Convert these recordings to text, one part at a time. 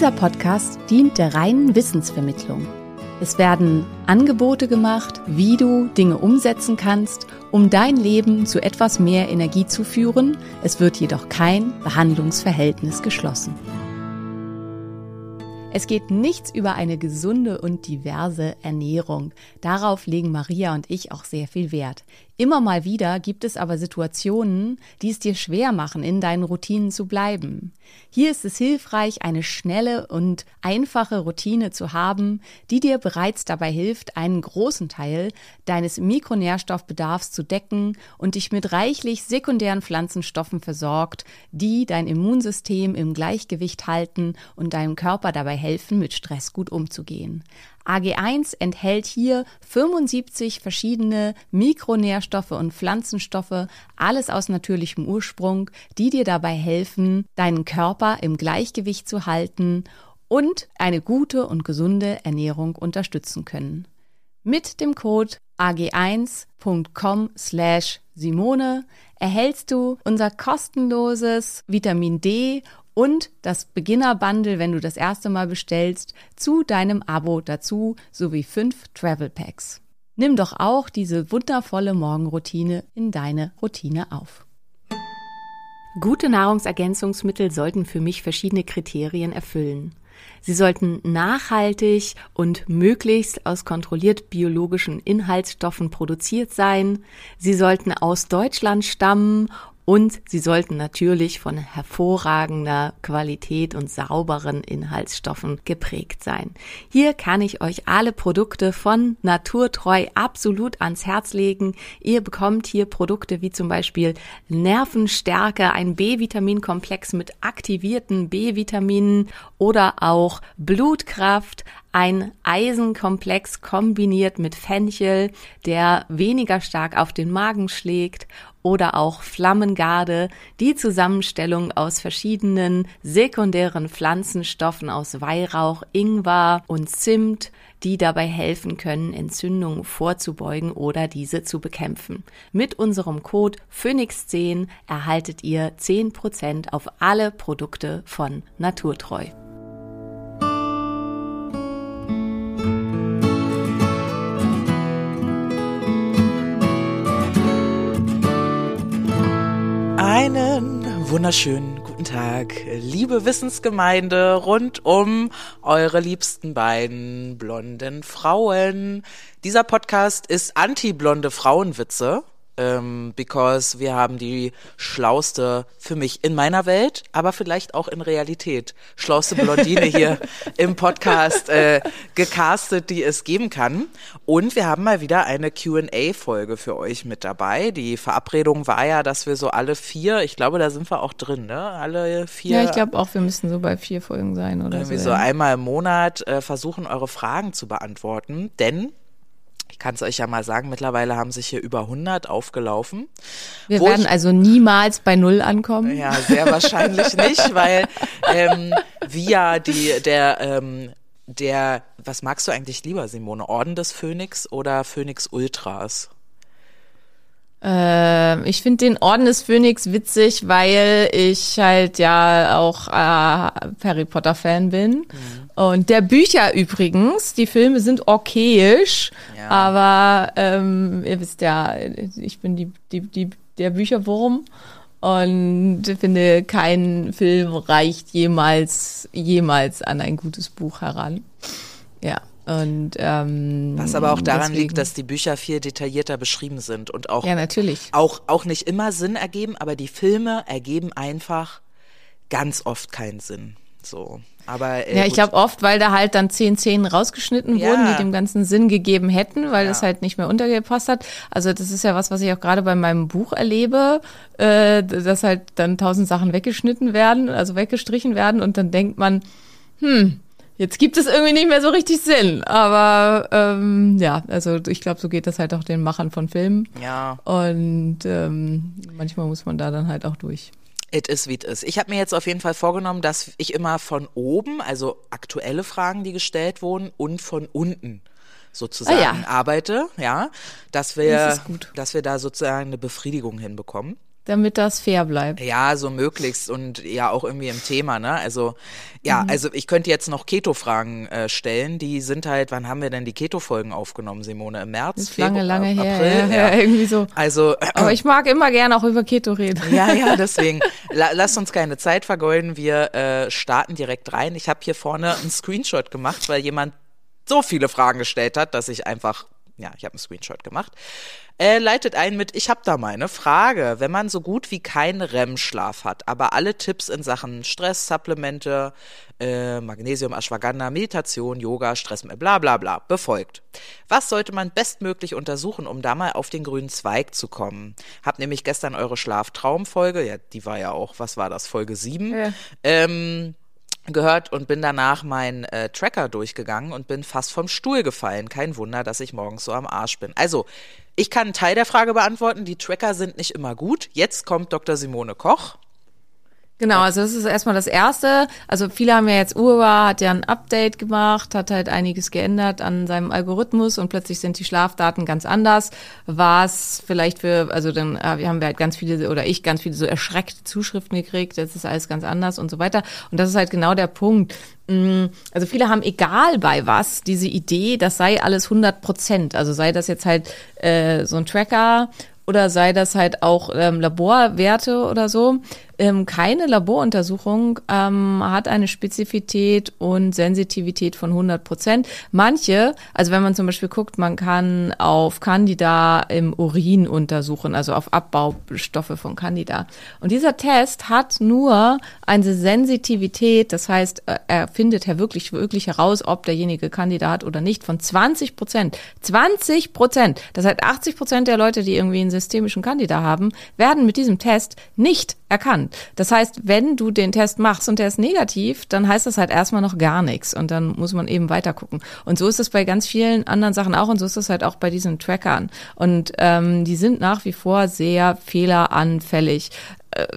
Dieser Podcast dient der reinen Wissensvermittlung. Es werden Angebote gemacht, wie du Dinge umsetzen kannst, um dein Leben zu etwas mehr Energie zu führen. Es wird jedoch kein Behandlungsverhältnis geschlossen. Es geht nichts über eine gesunde und diverse Ernährung. Darauf legen Maria und ich auch sehr viel Wert. Immer mal wieder gibt es aber Situationen, die es dir schwer machen, in deinen Routinen zu bleiben. Hier ist es hilfreich, eine schnelle und einfache Routine zu haben, die dir bereits dabei hilft, einen großen Teil deines Mikronährstoffbedarfs zu decken und dich mit reichlich sekundären Pflanzenstoffen versorgt, die dein Immunsystem im Gleichgewicht halten und deinem Körper dabei helfen, mit Stress gut umzugehen. AG1 enthält hier 75 verschiedene Mikronährstoffe und Pflanzenstoffe, alles aus natürlichem Ursprung, die dir dabei helfen, deinen Körper im Gleichgewicht zu halten und eine gute und gesunde Ernährung unterstützen können. Mit dem Code ag1.com slash Simone erhältst du unser kostenloses Vitamin D und das Beginner-Bundle, wenn du das erste Mal bestellst, zu deinem Abo dazu sowie fünf Travel Packs. Nimm doch auch diese wundervolle Morgenroutine in deine Routine auf. Gute Nahrungsergänzungsmittel sollten für mich verschiedene Kriterien erfüllen. Sie sollten nachhaltig und möglichst aus kontrolliert biologischen Inhaltsstoffen produziert sein. Sie sollten aus Deutschland stammen und sie sollten natürlich von hervorragender Qualität und sauberen Inhaltsstoffen geprägt sein. Hier kann ich euch alle Produkte von Naturtreu absolut ans Herz legen. Ihr bekommt hier Produkte wie zum Beispiel Nervenstärke, ein B-Vitaminkomplex mit aktivierten B-Vitaminen oder auch Blutkraft, ein Eisenkomplex kombiniert mit Fenchel, der weniger stark auf den Magen schlägt oder auch Flammengarde, die Zusammenstellung aus verschiedenen sekundären Pflanzenstoffen aus Weihrauch, Ingwer und Zimt, die dabei helfen können, Entzündungen vorzubeugen oder diese zu bekämpfen. Mit unserem Code Phoenix10 erhaltet ihr 10% auf alle Produkte von Naturtreu. Wunderschönen guten Tag, liebe Wissensgemeinde rund um eure liebsten beiden blonden Frauen. Dieser Podcast ist anti-blonde Frauenwitze ähm, because wir haben die schlauste für mich in meiner Welt, aber vielleicht auch in Realität schlauste Blondine hier im Podcast äh, gecastet, die es geben kann. Und wir haben mal wieder eine Q&A-Folge für euch mit dabei. Die Verabredung war ja, dass wir so alle vier, ich glaube, da sind wir auch drin, ne? Alle vier. Ja, ich glaube auch, wir müssen so bei vier Folgen sein oder irgendwie so. so einmal im Monat äh, versuchen, eure Fragen zu beantworten. Denn kann es euch ja mal sagen, mittlerweile haben sich hier über 100 aufgelaufen. Wir werden also niemals bei Null ankommen. Ja, sehr wahrscheinlich nicht, weil ähm, via die der ähm, der was magst du eigentlich lieber, Simone? Orden des Phönix oder Phönix Ultras? Ähm, ich finde den Orden des Phönix witzig, weil ich halt ja auch äh, Harry Potter Fan bin. Und der Bücher übrigens, die Filme sind okayisch, Ja. aber ähm, ihr wisst ja, ich bin die, die, die, der Bücherwurm und finde, kein Film reicht jemals, jemals an ein gutes Buch heran. Ja. Und ähm, Was aber auch daran deswegen- liegt, dass die Bücher viel detaillierter beschrieben sind und auch ja natürlich auch auch nicht immer Sinn ergeben, aber die Filme ergeben einfach ganz oft keinen Sinn. So. Aber äh, Ja, ich glaube oft, weil da halt dann zehn Szenen rausgeschnitten Ja. wurden, die dem ganzen Sinn gegeben hätten, weil Ja. das halt nicht mehr untergepasst hat. Also das ist ja was, was ich auch gerade bei meinem Buch erlebe, äh, dass halt dann tausend Sachen weggeschnitten werden, also weggestrichen werden und dann denkt man, hm, jetzt gibt es irgendwie nicht mehr so richtig Sinn. Aber ähm, ja, also ich glaube, so geht das halt auch den Machern von Filmen. ja. Und ähm, manchmal muss man da dann halt auch durch. It is wie it is. Ich habe mir jetzt auf jeden Fall vorgenommen, dass ich immer von oben, also aktuelle Fragen, die gestellt wurden, und von unten sozusagen Ah, ja. arbeite, ja, dass wir, Das ist gut. dass wir da sozusagen eine Befriedigung hinbekommen. Damit das fair bleibt. Ja, so möglichst und ja auch irgendwie im Thema, ne? Also ja, Mhm. also ich könnte jetzt noch Keto-Fragen äh, stellen. Die sind halt, wann haben wir denn die Keto-Folgen aufgenommen, Simone? Im März? Ist lange, Februar, lange her. April? ja, ja, irgendwie so. Also Aber ich mag immer gerne auch über Keto reden. ja, ja, deswegen la, lasst uns keine Zeit vergeuden. Wir äh, starten direkt rein. Ich habe hier vorne einen Screenshot gemacht, weil jemand so viele Fragen gestellt hat, dass ich einfach, ja, ich habe einen Screenshot gemacht. Äh, leitet ein mit, ich habe da mal eine Frage. Wenn man so gut wie keinen REM-Schlaf hat, aber alle Tipps in Sachen Stress, Supplemente, äh, Magnesium, Ashwagandha, Meditation, Yoga, Stress, bla bla bla, befolgt. Was sollte man bestmöglich untersuchen, um da mal auf den grünen Zweig zu kommen? Hab nämlich gestern eure Schlaftraumfolge, ja, die war ja auch, was war das, Folge 7, Ja. ähm, gehört und bin danach meinen äh, Tracker durchgegangen und bin fast vom Stuhl gefallen. Kein Wunder, dass ich morgens so am Arsch bin. Also, ich kann einen Teil der Frage beantworten. Die Tracker sind nicht immer gut. Jetzt kommt Dr. Simone Koch. Genau, also das ist erstmal das Erste. Also viele haben ja jetzt Urwa, hat ja ein Update gemacht, hat halt einiges geändert an seinem Algorithmus und plötzlich sind die Schlafdaten ganz anders. Was vielleicht für, also dann äh, wir haben wir halt ganz viele oder ich ganz viele so erschreckte Zuschriften gekriegt, jetzt ist alles ganz anders und so weiter. Und das ist halt genau der Punkt. Mm, Also viele haben egal bei was diese Idee, das sei alles 100 Prozent. Also sei das jetzt halt äh, so ein Tracker oder sei das halt auch ähm, Laborwerte oder so. Ähm, keine Laboruntersuchung ähm, hat eine Spezifität und Sensitivität von 100 Prozent. Manche, also wenn man zum Beispiel guckt, man kann auf Candida im Urin untersuchen, also auf Abbaustoffe von Candida. Und dieser Test hat nur eine Sensitivität, das heißt, äh, er findet ja wirklich, wirklich heraus, ob derjenige Candida hat oder nicht, von 20 Prozent. 20 Prozent. Das heißt, 80 Prozent der Leute, die irgendwie einen systemischen Candida haben, werden mit diesem Test nicht erkannt. Das heißt, wenn du den Test machst und der ist negativ, dann heißt das halt erstmal noch gar nichts und dann muss man eben weiter gucken. Und so ist es bei ganz vielen anderen Sachen auch und so ist es halt auch bei diesen Trackern. Und ähm, die sind nach wie vor sehr fehleranfällig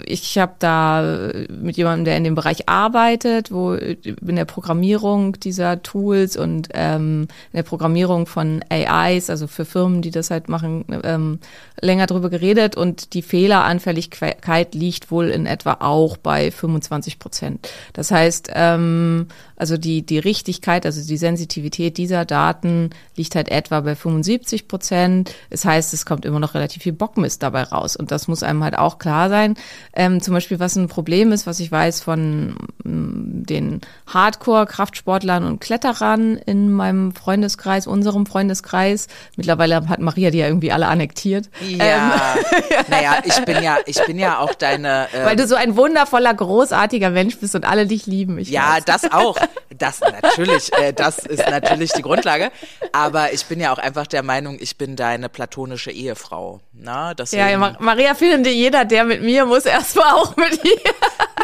ich habe da mit jemandem, der in dem Bereich arbeitet, wo in der Programmierung dieser Tools und ähm, in der Programmierung von AIs, also für Firmen, die das halt machen, ähm, länger drüber geredet und die Fehleranfälligkeit liegt wohl in etwa auch bei 25 Prozent. Das heißt, ähm, also die, die Richtigkeit, also die Sensitivität dieser Daten liegt halt etwa bei 75 Prozent. Das heißt, es kommt immer noch relativ viel Bockmist dabei raus. Und das muss einem halt auch klar sein. Ähm, zum Beispiel, was ein Problem ist, was ich weiß von den Hardcore-Kraftsportlern und Kletterern in meinem Freundeskreis, unserem Freundeskreis. Mittlerweile hat Maria die ja irgendwie alle annektiert. Ja, naja, ich bin ja, ich bin ja auch deine. Äh, Weil du so ein wundervoller, großartiger Mensch bist und alle dich lieben. Ich Ja, weiß. das auch. Das natürlich, äh, das ist natürlich die Grundlage. Aber ich bin ja auch einfach der Meinung, ich bin deine platonische Ehefrau. Na, deswegen, Ja, ja, Ma- Maria findet jeder, der mit mir muss erstmal auch mit ihr.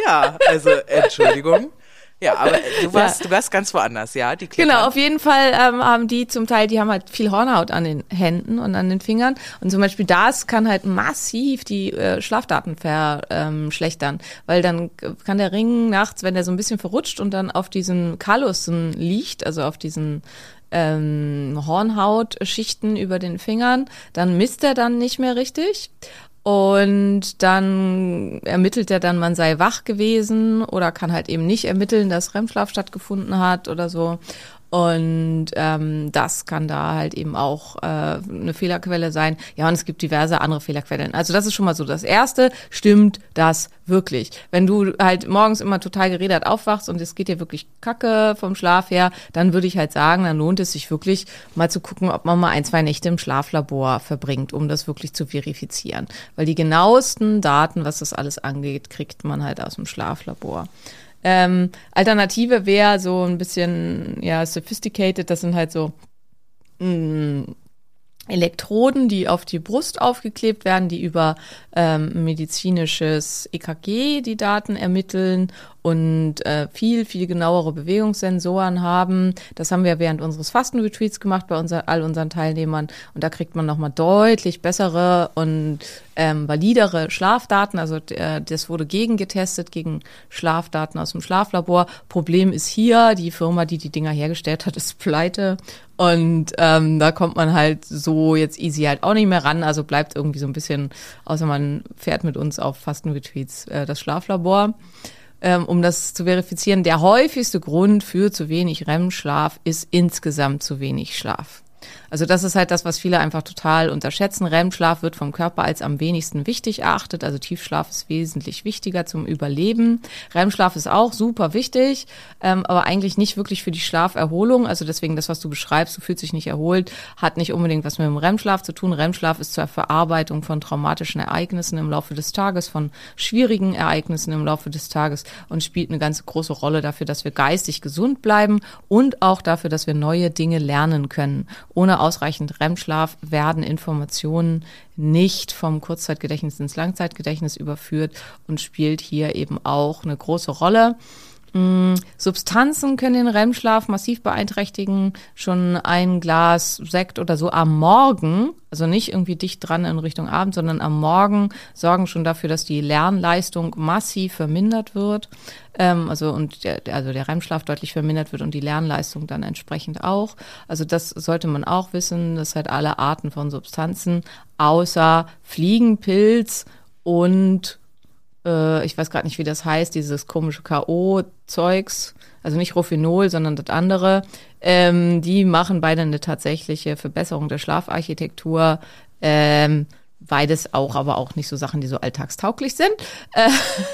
Ja, also Entschuldigung. Ja, aber du warst, du warst ganz woanders, ja, die Klettern. Genau, auf jeden Fall ähm, haben die zum Teil, die haben halt viel Hornhaut an den Händen und an den Fingern. Und zum Beispiel das kann halt massiv die äh, Schlafdaten verschlechtern. Weil dann kann der Ring nachts, wenn der so ein bisschen verrutscht und dann auf diesen Kalussen liegt, also auf diesen ähm, Hornhautschichten über den Fingern, dann misst er dann nicht mehr richtig. Und dann ermittelt er dann, man sei wach gewesen oder kann halt eben nicht ermitteln, dass REM-Schlaf stattgefunden hat oder so. Und ähm, das kann da halt eben auch äh, eine Fehlerquelle sein. Ja, und es gibt diverse andere Fehlerquellen. Also das ist schon mal so das Erste. Stimmt das wirklich? Wenn du halt morgens immer total geredet aufwachst und es geht dir wirklich kacke vom Schlaf her, dann würde ich halt sagen, dann lohnt es sich wirklich mal zu gucken, ob man mal ein, zwei Nächte im Schlaflabor verbringt, um das wirklich zu verifizieren. Weil die genauesten Daten, was das alles angeht, kriegt man halt aus dem Schlaflabor. Ähm, Alternative wäre so ein bisschen, ja, sophisticated, das sind halt so mh, Elektroden, die auf die Brust aufgeklebt werden, die über ähm, medizinisches EKG die Daten ermitteln und äh, viel, viel genauere Bewegungssensoren haben. Das haben wir während unseres Fastenretreats gemacht bei unser, all unseren Teilnehmern. Und da kriegt man nochmal deutlich bessere und ähm, validere Schlafdaten. Also äh, das wurde gegengetestet, gegen Schlafdaten aus dem Schlaflabor. Problem ist hier, die Firma, die die Dinger hergestellt hat, ist pleite. Und ähm, da kommt man halt so jetzt easy halt auch nicht mehr ran. Also bleibt irgendwie so ein bisschen, außer man fährt mit uns auf Fastenretreats, äh, das Schlaflabor. Ähm, um das zu verifizieren, der häufigste Grund für zu wenig REM-Schlaf ist insgesamt zu wenig Schlaf. Also das ist halt das, was viele einfach total unterschätzen. REM-Schlaf wird vom Körper als am wenigsten wichtig erachtet. Also Tiefschlaf ist wesentlich wichtiger zum Überleben. REM-Schlaf ist auch super wichtig, ähm, aber eigentlich nicht wirklich für die Schlaferholung. Also deswegen das, was du beschreibst, du fühlst dich nicht erholt, hat nicht unbedingt was mit dem REM-Schlaf zu tun. REM-Schlaf ist zur Verarbeitung von traumatischen Ereignissen im Laufe des Tages, von schwierigen Ereignissen im Laufe des Tages und spielt eine ganz große Rolle dafür, dass wir geistig gesund bleiben und auch dafür, dass wir neue Dinge lernen können. Ohne ausreichend REM-Schlaf werden Informationen nicht vom Kurzzeitgedächtnis ins Langzeitgedächtnis überführt und spielt hier eben auch eine große Rolle. Mm, Substanzen können den REM-Schlaf massiv beeinträchtigen. Schon ein Glas Sekt oder so am Morgen, also nicht irgendwie dicht dran in Richtung Abend, sondern am Morgen sorgen schon dafür, dass die Lernleistung massiv vermindert wird. Ähm, also und der, also der REM-Schlaf deutlich vermindert wird und die Lernleistung dann entsprechend auch. Also das sollte man auch wissen, dass halt alle Arten von Substanzen außer Fliegenpilz und äh, ich weiß gerade nicht, wie das heißt, dieses komische K.O.-Zeugs, also nicht Rofinol, sondern das andere, ähm, die machen beide eine tatsächliche Verbesserung der Schlafarchitektur. Ähm, Beides auch, aber auch nicht so Sachen, die so alltagstauglich sind. Äh,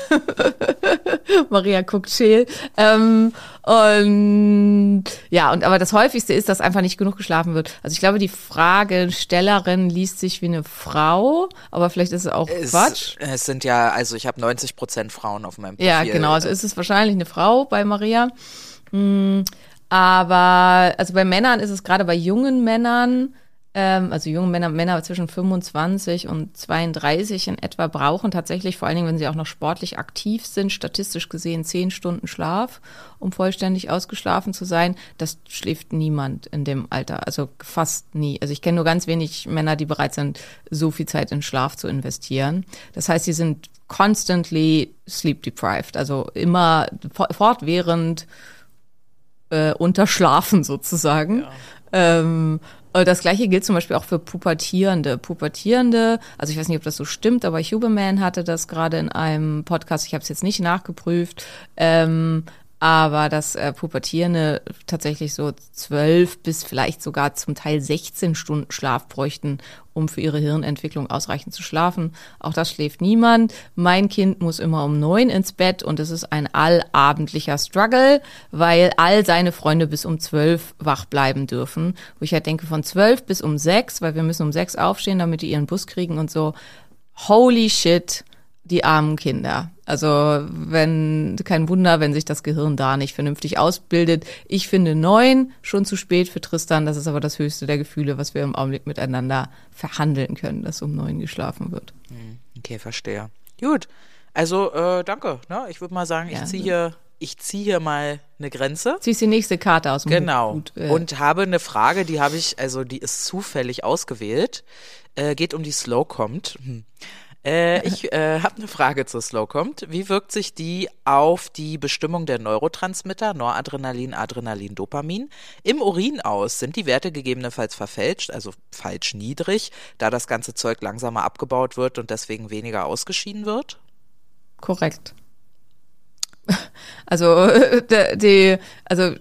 Maria guckt scheel. Ähm, und ja, und aber das häufigste ist, dass einfach nicht genug geschlafen wird. Also ich glaube, die Fragestellerin liest sich wie eine Frau, aber vielleicht ist es auch Es, Quatsch. es sind ja, also ich habe 90 Prozent Frauen auf meinem Profil. Ja, genau. Also ist es wahrscheinlich eine Frau bei Maria. Mm, Aber also bei Männern ist es gerade bei jungen Männern, ähm, also junge Männer, Männer zwischen 25 und 32 in etwa brauchen tatsächlich, vor allen Dingen, wenn sie auch noch sportlich aktiv sind, statistisch gesehen zehn Stunden Schlaf, um vollständig ausgeschlafen zu sein. Das schläft niemand in dem Alter, also fast nie. Also ich kenne nur ganz wenig Männer, die bereit sind, so viel Zeit in Schlaf zu investieren. Das heißt, sie sind constantly sleep deprived, also immer for- fortwährend äh, unterschlafen sozusagen. Ähm, äh, das gleiche gilt zum Beispiel auch für Pubertierende. Pubertierende, also ich weiß nicht, ob das so stimmt, aber Huberman hatte das gerade in einem Podcast, ich habe es jetzt nicht nachgeprüft, ähm, aber dass äh, Pubertierende tatsächlich so zwölf bis vielleicht sogar zum Teil 16 Stunden Schlaf bräuchten, um für ihre Hirnentwicklung ausreichend zu schlafen. Auch das schläft niemand. Mein Kind muss immer um neun ins Bett und es ist ein allabendlicher Struggle, weil all seine Freunde bis um zwölf wach bleiben dürfen. Wo ich halt denke, von zwölf bis um sechs, weil wir müssen um sechs aufstehen, damit die ihren Bus kriegen und so. Holy shit, die armen Kinder. Also wenn kein Wunder, wenn sich das Gehirn da nicht vernünftig ausbildet. Ich finde neun schon zu spät für Tristan. Das ist aber das höchste der Gefühle, was wir im Augenblick miteinander verhandeln können, dass um neun geschlafen wird. Okay, verstehe. Gut. Also, äh, danke. Ne? Ich würde mal sagen, ich ziehe hier, ich ziehe hier mal eine Grenze. Ziehst die nächste Karte aus dem Genau. Hut. Äh, Und habe eine Frage, die habe ich, also die ist zufällig ausgewählt. Äh, geht um die Slowcompt. Hm. Äh, ich äh, habe eine Frage zur Slowcompt. Wie wirkt sich die auf die Bestimmung der Neurotransmitter Noradrenalin, Adrenalin, Dopamin im Urin aus? Sind die Werte gegebenenfalls verfälscht, also falsch niedrig, da das ganze Zeug langsamer abgebaut wird und deswegen weniger ausgeschieden wird? Korrekt. Also die, also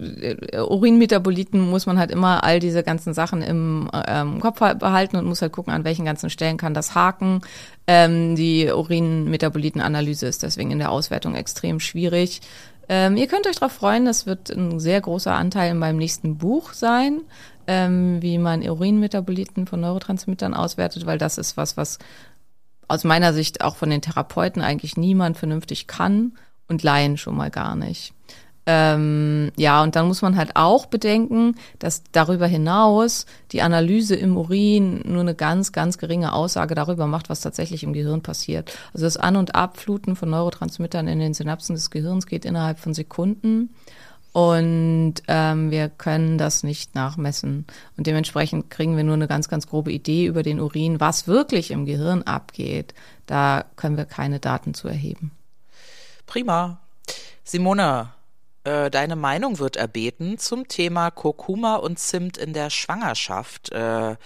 Urinmetaboliten muss man halt immer all diese ganzen Sachen im ähm, Kopf behalten und muss halt gucken, an welchen ganzen Stellen kann das haken. Ähm, die Urinmetabolitenanalyse ist deswegen in der Auswertung extrem schwierig. Ähm, ihr könnt euch darauf freuen, das wird ein sehr großer Anteil in meinem nächsten Buch sein, ähm, wie man Urinmetaboliten von Neurotransmittern auswertet, weil das ist was, was aus meiner Sicht auch von den Therapeuten eigentlich niemand vernünftig kann und Laien schon mal gar nicht. Ähm, ja, und dann muss man halt auch bedenken, dass darüber hinaus die Analyse im Urin nur eine ganz, ganz geringe Aussage darüber macht, was tatsächlich im Gehirn passiert. Also das An- und Abfluten von Neurotransmittern in den Synapsen des Gehirns geht innerhalb von Sekunden. Und ähm, wir können das nicht nachmessen. Und dementsprechend kriegen wir nur eine ganz, ganz grobe Idee über den Urin, was wirklich im Gehirn abgeht. Da können wir keine Daten zu erheben. Prima. Simone, äh, deine Meinung wird erbeten zum Thema Kurkuma und Zimt in der Schwangerschaft. Äh,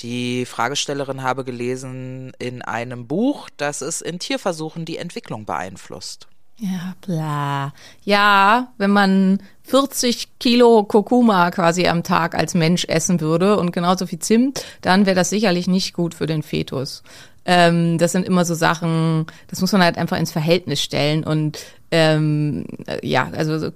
die Fragestellerin habe gelesen in einem Buch, dass es in Tierversuchen die Entwicklung beeinflusst. Ja, bla. Ja, wenn man 40 Kilo Kurkuma quasi am Tag als Mensch essen würde und genauso viel Zimt, dann wäre das sicherlich nicht gut für den Fetus. Ähm, das sind immer so Sachen, das muss man halt einfach ins Verhältnis stellen und ähm, ja, also so,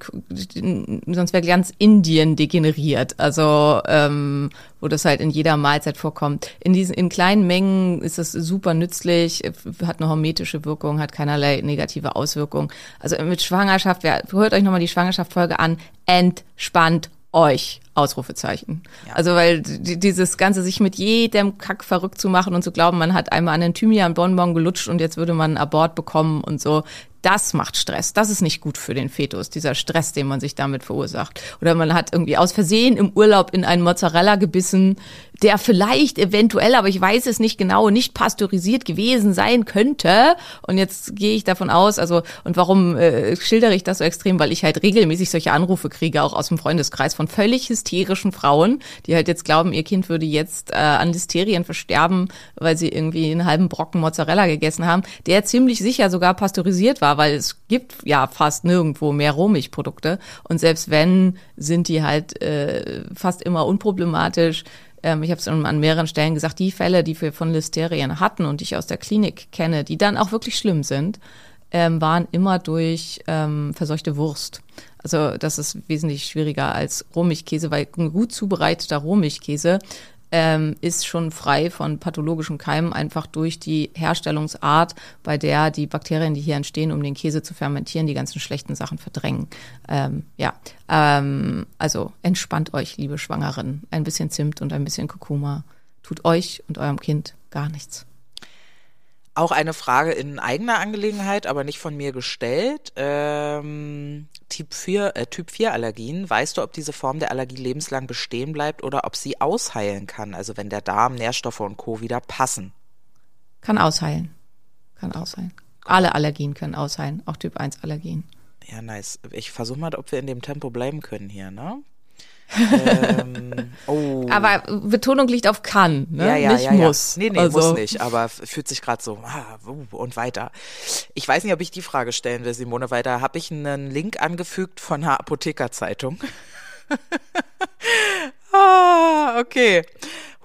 sonst wäre ganz Indien degeneriert, also ähm, wo das halt in jeder Mahlzeit vorkommt. In diesen in kleinen Mengen ist das super nützlich, hat eine hormetische Wirkung, hat keinerlei negative Auswirkungen. Also mit Schwangerschaft, hört euch nochmal die Schwangerschaftsfolge an, entspannt euch. Ausrufezeichen. Ja. Also weil dieses Ganze, sich mit jedem Kack verrückt zu machen und zu glauben, man hat einmal an den Thymian-Bonbon gelutscht und jetzt würde man einen Abort bekommen und so, das macht Stress. Das ist nicht gut für den Fetus, dieser Stress, den man sich damit verursacht. Oder man hat irgendwie aus Versehen im Urlaub in einen Mozzarella gebissen, der vielleicht eventuell, aber ich weiß es nicht genau, nicht pasteurisiert gewesen sein könnte. Und jetzt gehe ich davon aus, also und warum äh, schildere ich das so extrem? Weil ich halt regelmäßig solche Anrufe kriege, auch aus dem Freundeskreis von völlig hysterischen Frauen, die halt jetzt glauben, ihr Kind würde jetzt äh, an Listerien versterben, weil sie irgendwie einen halben Brocken Mozzarella gegessen haben, der ziemlich sicher sogar pasteurisiert war weil es gibt ja fast nirgendwo mehr Rohmilchprodukte. Und selbst wenn, sind die halt äh, fast immer unproblematisch. Ähm, ich habe es an mehreren Stellen gesagt, die Fälle, die wir von Listerien hatten und die ich aus der Klinik kenne, die dann auch wirklich schlimm sind, ähm, waren immer durch ähm, verseuchte Wurst. Also das ist wesentlich schwieriger als Rohmilchkäse, weil ein gut zubereiteter Rohmilchkäse ähm, ist schon frei von pathologischen Keimen, einfach durch die Herstellungsart, bei der die Bakterien, die hier entstehen, um den Käse zu fermentieren, die ganzen schlechten Sachen verdrängen. Ähm, ja, ähm, also entspannt euch, liebe Schwangeren. Ein bisschen Zimt und ein bisschen Kurkuma tut euch und eurem Kind gar nichts. Auch eine Frage in eigener Angelegenheit, aber nicht von mir gestellt. Ähm, Typ 4, äh, typ 4 Allergien. Weißt du, ob diese Form der Allergie lebenslang bestehen bleibt oder ob sie ausheilen kann? Also wenn der Darm, Nährstoffe und Co. wieder passen. Kann ausheilen. Kann ausheilen. Alle Allergien können ausheilen, auch Typ 1 Allergien. Ja, nice. Ich versuche mal, ob wir in dem Tempo bleiben können hier, ne? Ähm, oh. Aber Betonung liegt auf kann, ne? Ja, ja, nicht ja, muss. Ja. Nee, nee, also. muss nicht, aber fühlt sich gerade so ah, und weiter. Ich weiß nicht, ob ich die Frage stellen will, Simone, weil da habe ich einen Link angefügt von einer Apothekerzeitung. ah, okay.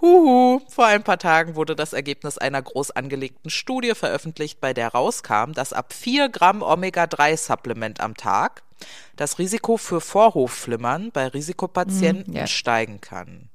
Huhu, vor ein paar Tagen wurde das Ergebnis einer groß angelegten Studie veröffentlicht, bei der rauskam, dass ab 4 Gramm Omega-3-Supplement am Tag das Risiko für Vorhofflimmern bei Risikopatienten mm, ja. steigen kann.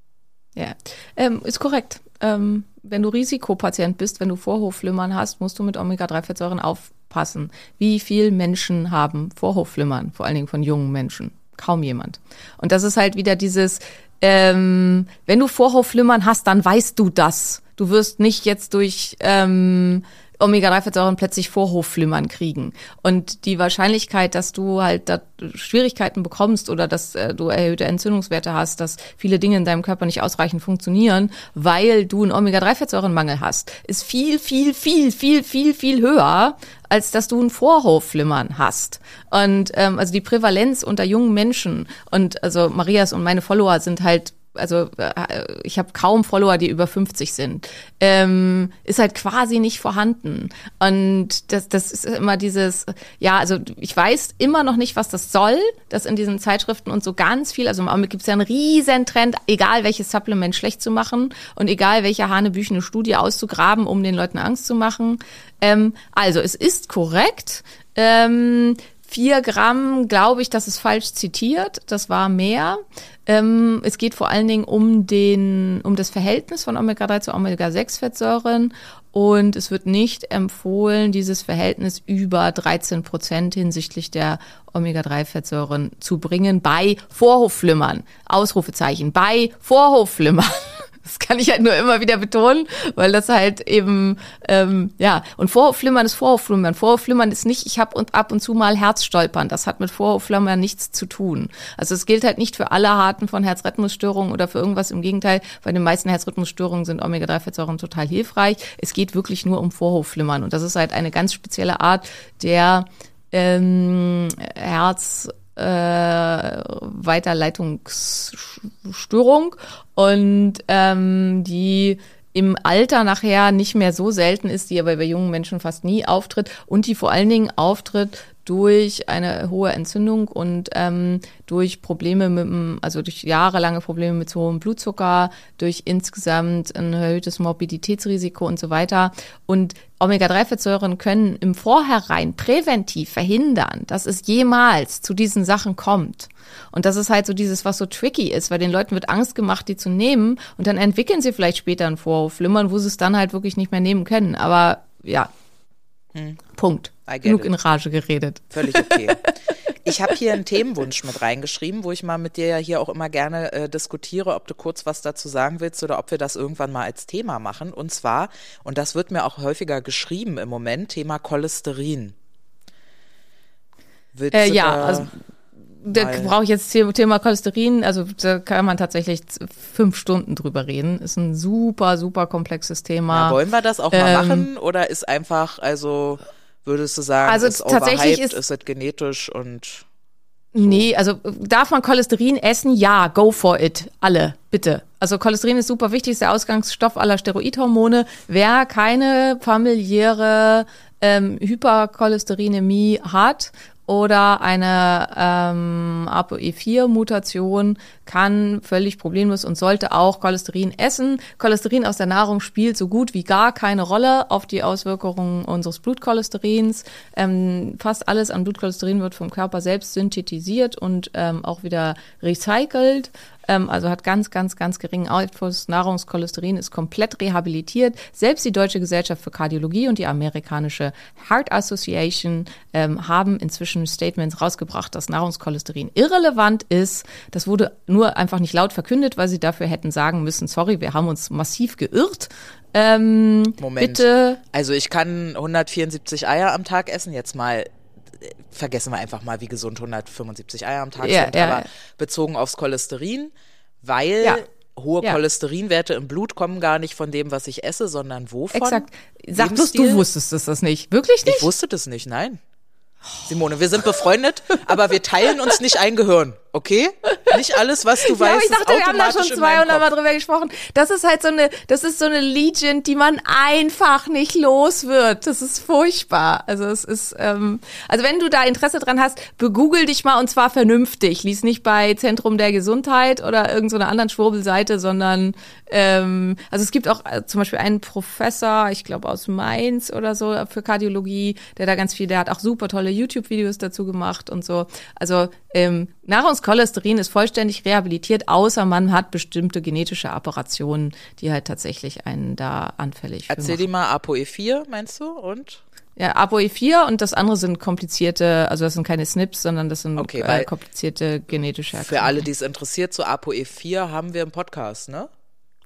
Ja, ähm, ist korrekt. Ähm, wenn du Risikopatient bist, wenn du Vorhofflimmern hast, musst du mit Omega-3-Fettsäuren aufpassen. Wie viele Menschen haben Vorhofflimmern, vor allen Dingen von jungen Menschen? Kaum jemand. Und das ist halt wieder dieses, ähm, wenn du Vorhofflimmern hast, dann weißt du das. Du wirst nicht jetzt durch ähm, Omega-3-Fettsäuren plötzlich Vorhofflimmern kriegen. Und die Wahrscheinlichkeit, dass du halt da Schwierigkeiten bekommst oder dass äh, du erhöhte Entzündungswerte hast, dass viele Dinge in deinem Körper nicht ausreichend funktionieren, weil du einen Omega-3-Fettsäurenmangel hast, ist viel, viel, viel, viel, viel, viel höher, als dass du ein Vorhofflimmern hast. Und ähm, also die Prävalenz unter jungen Menschen und also Marias und meine Follower sind halt also äh, ich habe kaum Follower, die über 50 sind, ähm, ist halt quasi nicht vorhanden. Und das, das ist immer dieses, ja, also ich weiß immer noch nicht, was das soll, dass in diesen Zeitschriften und so ganz viel, also im Augenblick gibt es ja einen riesen Trend, egal welches Supplement schlecht zu machen und egal welche hanebüchene Studie auszugraben, um den Leuten Angst zu machen. Ähm, also es ist korrekt, ähm, Vier Gramm, glaube ich, das ist falsch zitiert. Das war mehr. Ähm, es geht vor allen Dingen um den, um das Verhältnis von Omega-3 zu Omega-6-Fettsäuren. und es wird nicht empfohlen, dieses Verhältnis über 13 Prozent hinsichtlich der Omega-3-Fettsäuren zu bringen bei Vorhofflimmern. Ausrufezeichen. Bei Vorhofflimmern. Das kann ich halt nur immer wieder betonen, weil das halt eben, ähm, ja, und Vorhofflimmern ist Vorhofflimmern. Vorhofflimmern ist nicht, ich habe ab und zu mal Herzstolpern. Das hat mit Vorhofflimmern nichts zu tun. Also es gilt halt nicht für alle Arten von Herzrhythmusstörungen oder für irgendwas. Im Gegenteil, bei den meisten Herzrhythmusstörungen sind Omega-3-Fettsäuren total hilfreich. Es geht wirklich nur um Vorhofflimmern. Und das ist halt eine ganz spezielle Art der ähm, Herz äh, Weiterleitungsstörung und ähm, die im Alter nachher nicht mehr so selten ist, die aber bei jungen Menschen fast nie auftritt und die vor allen Dingen auftritt durch eine hohe Entzündung und ähm, durch Probleme mit dem, also durch jahrelange Probleme mit zu hohem Blutzucker, durch insgesamt ein erhöhtes Morbiditätsrisiko und so weiter. Und Omega-3-Fettsäuren können im Vorhinein präventiv verhindern, dass es jemals zu diesen Sachen kommt. Und das ist halt so dieses, was so tricky ist, weil den Leuten wird Angst gemacht, die zu nehmen und dann entwickeln sie vielleicht später einen Vorhofflimmern, wo sie es dann halt wirklich nicht mehr nehmen können. Aber ja, hm. Punkt. Genug it. in Rage geredet. Völlig okay. Ich habe hier einen Themenwunsch mit reingeschrieben, wo ich mal mit dir ja hier auch immer gerne äh, diskutiere, ob du kurz was dazu sagen willst oder ob wir das irgendwann mal als Thema machen. Und zwar, und das wird mir auch häufiger geschrieben im Moment, Thema Cholesterin. Willst äh, ja, also da brauche ich jetzt Thema Cholesterin, also da kann man tatsächlich fünf Stunden drüber reden. Ist ein super, super komplexes Thema. Ja, wollen wir das auch ähm, mal machen oder ist einfach, also würdest du sagen, also ist tatsächlich ist, ist es genetisch und so. Nee, also darf man Cholesterin essen? Ja, go for it. Alle, bitte. Also Cholesterin ist super wichtig, ist der Ausgangsstoff aller Steroidhormone. Wer keine familiäre ähm, Hypercholesterinämie hat oder eine ähm, ApoE4-Mutation kann völlig problemlos und sollte auch Cholesterin essen. Cholesterin aus der Nahrung spielt so gut wie gar keine Rolle auf die Auswirkungen unseres Blutcholesterins. Ähm, fast alles an Blutcholesterin wird vom Körper selbst synthetisiert und ähm, auch wieder recycelt ähm, also hat ganz, ganz, ganz geringen Einfluss. Nahrungskolesterin ist komplett rehabilitiert. Selbst die Deutsche Gesellschaft für Kardiologie und die amerikanische Heart Association ähm, haben inzwischen Statements rausgebracht, dass Nahrungskolesterin irrelevant ist. Das wurde nur einfach nicht laut verkündet, weil sie dafür hätten sagen müssen, sorry, wir haben uns massiv geirrt. Ähm, Moment. Bitte. Also ich kann 174 Eier am Tag essen, jetzt mal vergessen wir einfach mal, wie gesund 175 Eier am Tag ja, sind, ja, aber ja. bezogen aufs Cholesterin, weil hohe Cholesterinwerte im Blut kommen gar nicht von dem, was ich esse, sondern wovon? Exakt. Sag bloß, du wusstest das nicht. Wirklich nicht? Ich wusste das nicht, nein. Simone, wir sind befreundet, aber wir teilen uns nicht ein Gehirn, okay? Nicht alles, was du ja, weißt, aber ich dachte, wir haben da schon 200 Mal drüber gesprochen. Das ist halt so eine, das ist so eine Legend, die man einfach nicht los wird. Das ist furchtbar. Also es ist, ähm, also wenn du da Interesse dran hast, begoogle dich mal und zwar vernünftig. Lies nicht bei Zentrum der Gesundheit oder irgendeiner anderen Schwurbelseite, sondern ähm, also es gibt auch äh, zum Beispiel einen Professor, ich glaube aus Mainz oder so für Kardiologie, der da ganz viel, der hat auch super tolle YouTube-Videos dazu gemacht und so. Also ähm, Nahrungskolesterin ist vollständig rehabilitiert, außer man hat bestimmte genetische Apparationen, die halt tatsächlich einen da anfällig Erzähl dir mal ApoE4, meinst du? Und? Ja, ApoE4 und das andere sind komplizierte, also das sind keine SNPs, sondern das sind okay, äh, komplizierte genetische Erkrankungen. Für alle, die es interessiert, zu ApoE4 haben wir einen Podcast, ne?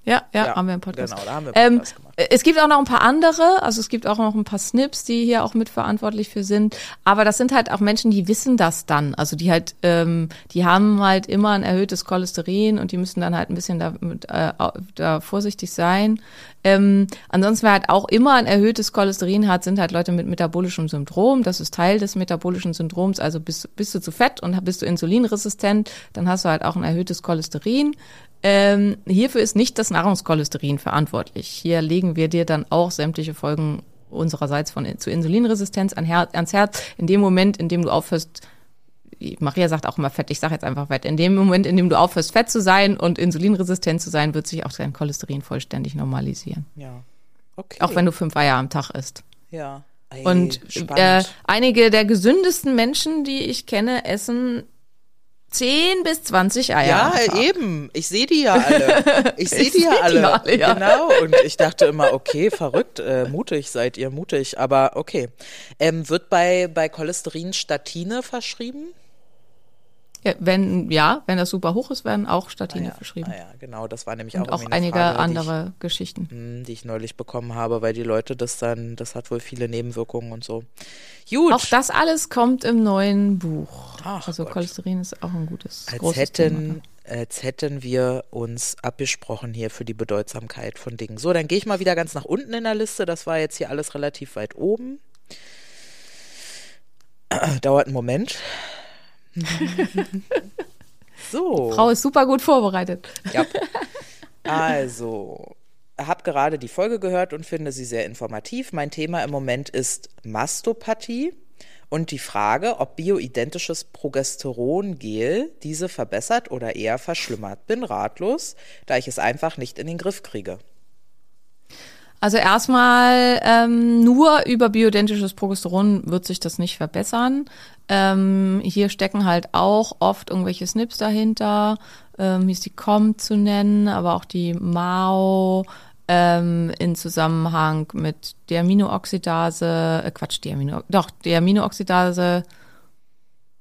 Ja, ja, ja, haben wir im Podcast. Genau, da haben wir einen Podcast ähm, gemacht. Es gibt auch noch ein paar andere, also es gibt auch noch ein paar Snips, die hier auch mitverantwortlich für sind. Aber das sind halt auch Menschen, die wissen das dann. Also die halt, ähm, die haben halt immer ein erhöhtes Cholesterin und die müssen dann halt ein bisschen da, äh, da vorsichtig sein. Ähm, ansonsten, wer halt auch immer ein erhöhtes Cholesterin hat, sind halt Leute mit metabolischem Syndrom. Das ist Teil des metabolischen Syndroms. Also bist, bist du zu fett und bist du insulinresistent, dann hast du halt auch ein erhöhtes Cholesterin. Ähm, hierfür ist nicht das Nahrungskolesterin verantwortlich. Hier legen wir dir dann auch sämtliche Folgen unsererseits von zu Insulinresistenz an Her ans Herz. In dem Moment, in dem du aufhörst, Maria sagt auch immer Fett, ich sage jetzt einfach Fett. In dem Moment, in dem du aufhörst, Fett zu sein und insulinresistent zu sein, wird sich auch dein Cholesterin vollständig normalisieren. Ja. Okay. Auch wenn du fünf Eier am Tag isst. Ja. Ey, und äh, einige der gesündesten Menschen, die ich kenne, essen 10 bis 20 Eier. Ja, eben. Ich sehe die ja alle. Ich sehe die ja seh die alle. alle, ja. Genau. Und ich dachte immer, okay, verrückt, äh, mutig seid ihr, mutig. Aber okay. Ähm, wird bei, bei Cholesterin Statine verschrieben? Ja, wenn, ja, wenn das super hoch ist, werden auch Statine ja, verschrieben. Ah, ja, genau. Das war nämlich Und auch, auch einige Frage, andere Geschichten. Die ich, mh, die ich neulich bekommen habe, weil die Leute das dann, das hat wohl viele Nebenwirkungen und so. Gut. Auch das alles kommt im neuen Buch. Ach also Gott. Cholesterin ist auch ein gutes, als großes Thema. hätten, als hätten wir uns abgesprochen hier für die Bedeutsamkeit von Dingen. So, dann gehe ich mal wieder ganz nach unten in der Liste. Das war jetzt hier alles relativ weit oben. Dauert einen Moment. so. Frau ist super gut vorbereitet. Ja. Also, habe gerade die Folge gehört und finde sie sehr informativ. Mein Thema im Moment ist Mastopathie und die Frage, ob bioidentisches Progesterongel diese verbessert oder eher verschlimmert. Bin ratlos, da ich es einfach nicht in den Griff kriege. Also erstmal ähm, nur über bioidentisches Progesteron wird sich das nicht verbessern. Ähm, hier stecken halt auch oft irgendwelche SNPs dahinter. Ähm, hier ist die COM zu nennen, aber auch die MAO ähm, in Zusammenhang mit Deaminooxidase, äh Quatsch, Deamino, doch, Deaminooxidase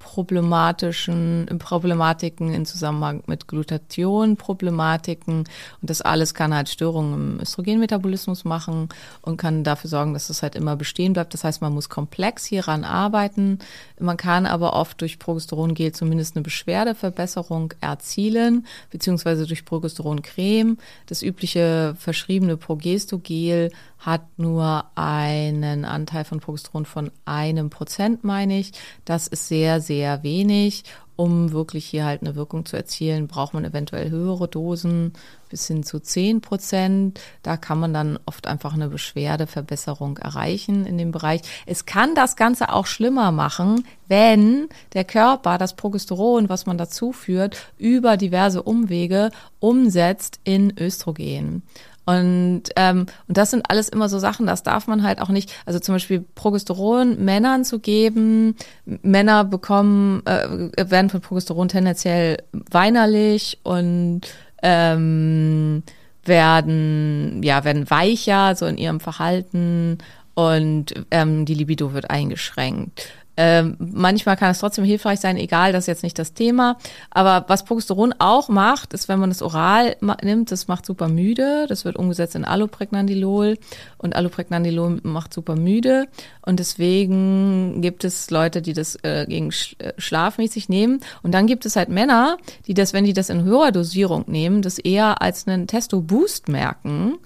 problematischen Problematiken in Zusammenhang mit Glutathion-Problematiken und das alles kann halt Störungen im Östrogenmetabolismus machen und kann dafür sorgen, dass es halt immer bestehen bleibt. Das heißt, man muss komplex hieran arbeiten. Man kann aber oft durch Progesterongel zumindest eine Beschwerdeverbesserung erzielen, beziehungsweise durch Progesteroncreme. Das übliche verschriebene Progestogel hat nur einen Anteil von Progesteron von einem Prozent, meine ich. Das ist sehr, sehr wenig. Um wirklich hier halt eine Wirkung zu erzielen, braucht man eventuell höhere Dosen bis hin zu 10 Prozent. Da kann man dann oft einfach eine Beschwerdeverbesserung erreichen in dem Bereich. Es kann das Ganze auch schlimmer machen, wenn der Körper das Progesteron, was man dazu führt, über diverse Umwege umsetzt in Östrogen. Und, ähm, und das sind alles immer so Sachen, das darf man halt auch nicht, also zum Beispiel Progesteron Männern zu geben. Männer bekommen, äh, werden von Progesteron tendenziell weinerlich und ähm, werden, ja, werden weicher, so in ihrem Verhalten und ähm, die Libido wird eingeschränkt. Ähm, manchmal kann es trotzdem hilfreich sein, egal, das ist jetzt nicht das Thema. Aber was Progesteron auch macht, ist, wenn man es oral nimmt, das macht super müde. Das wird umgesetzt in Allopregnandilol und Allopregnandilol macht super müde. Und deswegen gibt es Leute, die das äh, gegen Sch äh, schlafmäßig nehmen. Und dann gibt es halt Männer, die das, wenn die das in höherer Dosierung nehmen, das eher als einen Testo-Boost merken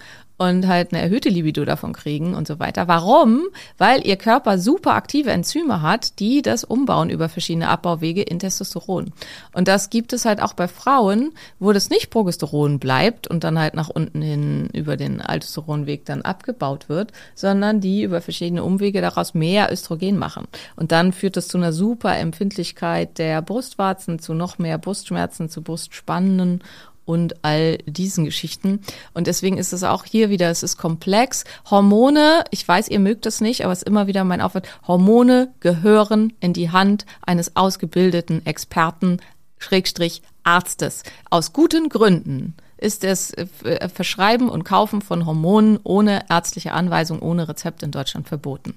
und halt eine erhöhte Libido davon kriegen und so weiter. Warum? Weil ihr Körper super aktive Enzyme hat, die das umbauen über verschiedene Abbauwege in Testosteron. Und das gibt es halt auch bei Frauen, wo das nicht Progesteron bleibt und dann halt nach unten hin über den Aldosteronweg dann abgebaut wird, sondern die über verschiedene Umwege daraus mehr Östrogen machen. Und dann führt das zu einer super Empfindlichkeit der Brustwarzen, zu noch mehr Brustschmerzen, zu Brustspannen und all diesen Geschichten. Und deswegen ist es auch hier wieder, es ist komplex. Hormone, ich weiß, ihr mögt das nicht, aber es ist immer wieder mein Aufwand, Hormone gehören in die Hand eines ausgebildeten Experten, Schrägstrich Arztes. Aus guten Gründen ist das äh, Verschreiben und Kaufen von Hormonen ohne ärztliche Anweisung, ohne Rezept in Deutschland verboten.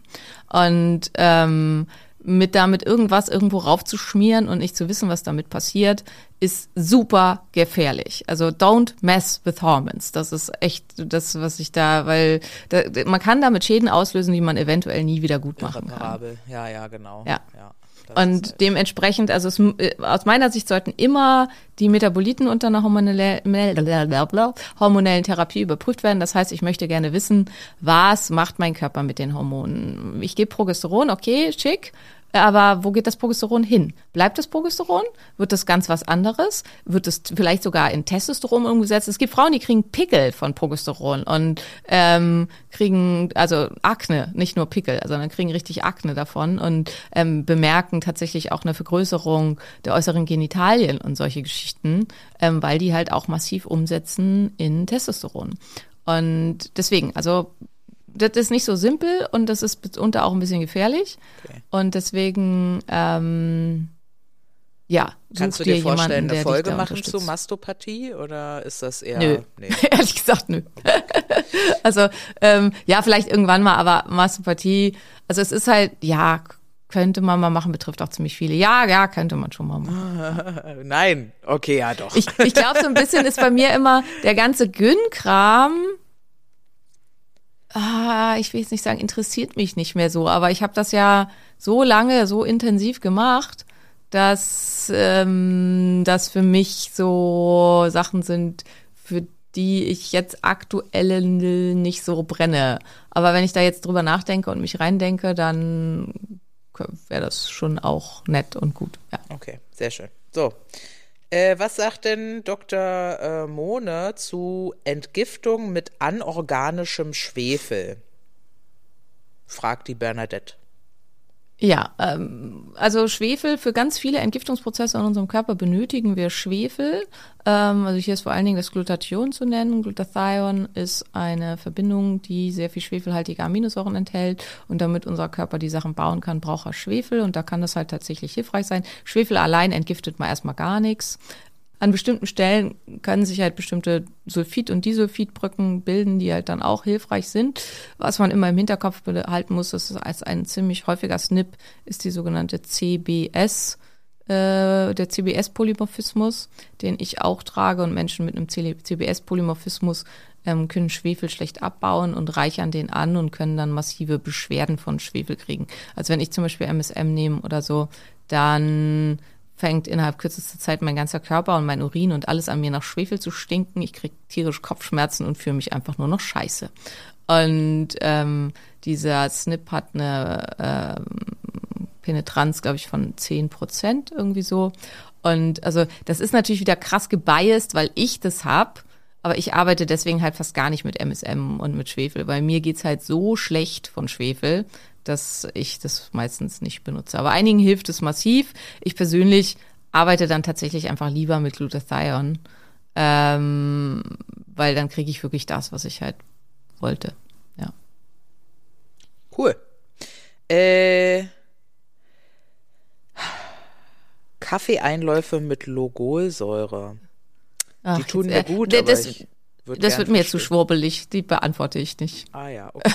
Und ähm, mit damit irgendwas irgendwo raufzuschmieren und nicht zu wissen, was damit passiert, ist super gefährlich. Also don't mess with hormones. Das ist echt das, was ich da, weil da, man kann damit Schäden auslösen, die man eventuell nie wieder gut machen kann. Ja, ja, genau. Ja. ist Und halt- dementsprechend, also es, äh, aus meiner Sicht sollten immer die Metaboliten unter einer hormonelle- hormonellen Therapie überprüft werden. Das heißt, ich möchte gerne wissen, was macht mein Körper mit den Hormonen? Ich gebe Progesteron, okay, schick. Aber wo geht das Progesteron hin? Bleibt das Progesteron? Wird das ganz was anderes? Wird es vielleicht sogar in Testosteron umgesetzt? Es gibt Frauen, die kriegen Pickel von Progesteron und ähm, kriegen also Akne, nicht nur Pickel, sondern kriegen richtig Akne davon und ähm, bemerken tatsächlich auch eine Vergrößerung der äußeren Genitalien und solche Geschichten, ähm, weil die halt auch massiv umsetzen in Testosteron. Und deswegen, also das ist nicht so simpel und das ist mitunter auch ein bisschen gefährlich. Okay. Und deswegen, ähm, Ja, Kannst du dir jemanden, vorstellen, der eine Folge machen zu. Mastopathie oder ist das eher Nö. nee? Ehrlich gesagt, nö. also, ähm, ja, vielleicht irgendwann mal, aber Masturbatie, also es ist halt, ja, könnte man mal machen, betrifft auch ziemlich viele. Ja, ja, könnte man schon mal machen. Nein, okay, ja doch. Ich, ich glaube, so ein bisschen ist bei mir immer der ganze Gyn-Kram, ah, ich will jetzt nicht sagen, interessiert mich nicht mehr so, aber ich habe das ja so lange, so intensiv gemacht, dass ähm, das für mich so Sachen sind, für die ich jetzt aktuell nicht so brenne. Aber wenn ich da jetzt drüber nachdenke und mich reindenke, dann wäre das schon auch nett und gut. Ja. Okay, sehr schön. So. Äh, was sagt denn Dr. Äh, Mohne zu Entgiftung mit anorganischem Schwefel? Fragt die Bernadette. Ja, ähm, also Schwefel für ganz viele Entgiftungsprozesse in unserem Körper benötigen wir Schwefel. Ähm, also hier ist vor allen Dingen das Glutathion zu nennen. Glutathion ist eine Verbindung, die sehr viel schwefelhaltige Aminosäuren enthält und damit unser Körper die Sachen bauen kann, braucht er Schwefel und da kann das halt tatsächlich hilfreich sein. Schwefel allein entgiftet mal erstmal gar nichts. An bestimmten Stellen können sich halt bestimmte Sulfid- und Disulfidbrücken bilden, die halt dann auch hilfreich sind. Was man immer im Hinterkopf behalten muss, das ist als ein ziemlich häufiger SNP, ist die sogenannte CBS, äh, der CBS-Polymorphismus, den ich auch trage und Menschen mit einem CBS-Polymorphismus ähm, können Schwefel schlecht abbauen und reichern den an und können dann massive Beschwerden von Schwefel kriegen. Also wenn ich zum Beispiel MSM nehme oder so, dann fängt innerhalb kürzester Zeit mein ganzer Körper und mein Urin und alles an mir nach Schwefel zu stinken. Ich krieg tierisch Kopfschmerzen und fühle mich einfach nur noch scheiße. Und ähm, dieser SNP hat eine ähm, Penetranz, glaube ich, von 10 Prozent irgendwie so. Und also das ist natürlich wieder krass gebiased, weil ich das hab. Aber ich arbeite deswegen halt fast gar nicht mit MSM und mit Schwefel, weil mir geht's halt so schlecht von Schwefel, dass ich das meistens nicht benutze. Aber einigen hilft es massiv. Ich persönlich arbeite dann tatsächlich einfach lieber mit Glutathion, ähm, weil dann kriege ich wirklich das, was ich halt wollte. Ja. Cool. Äh, Kaffeeeinläufe mit Logolsäure. Ach, Die tun mir gut, aber das, ich würd das wird mir zu schwurbelig, die beantworte ich nicht. Ah ja, okay.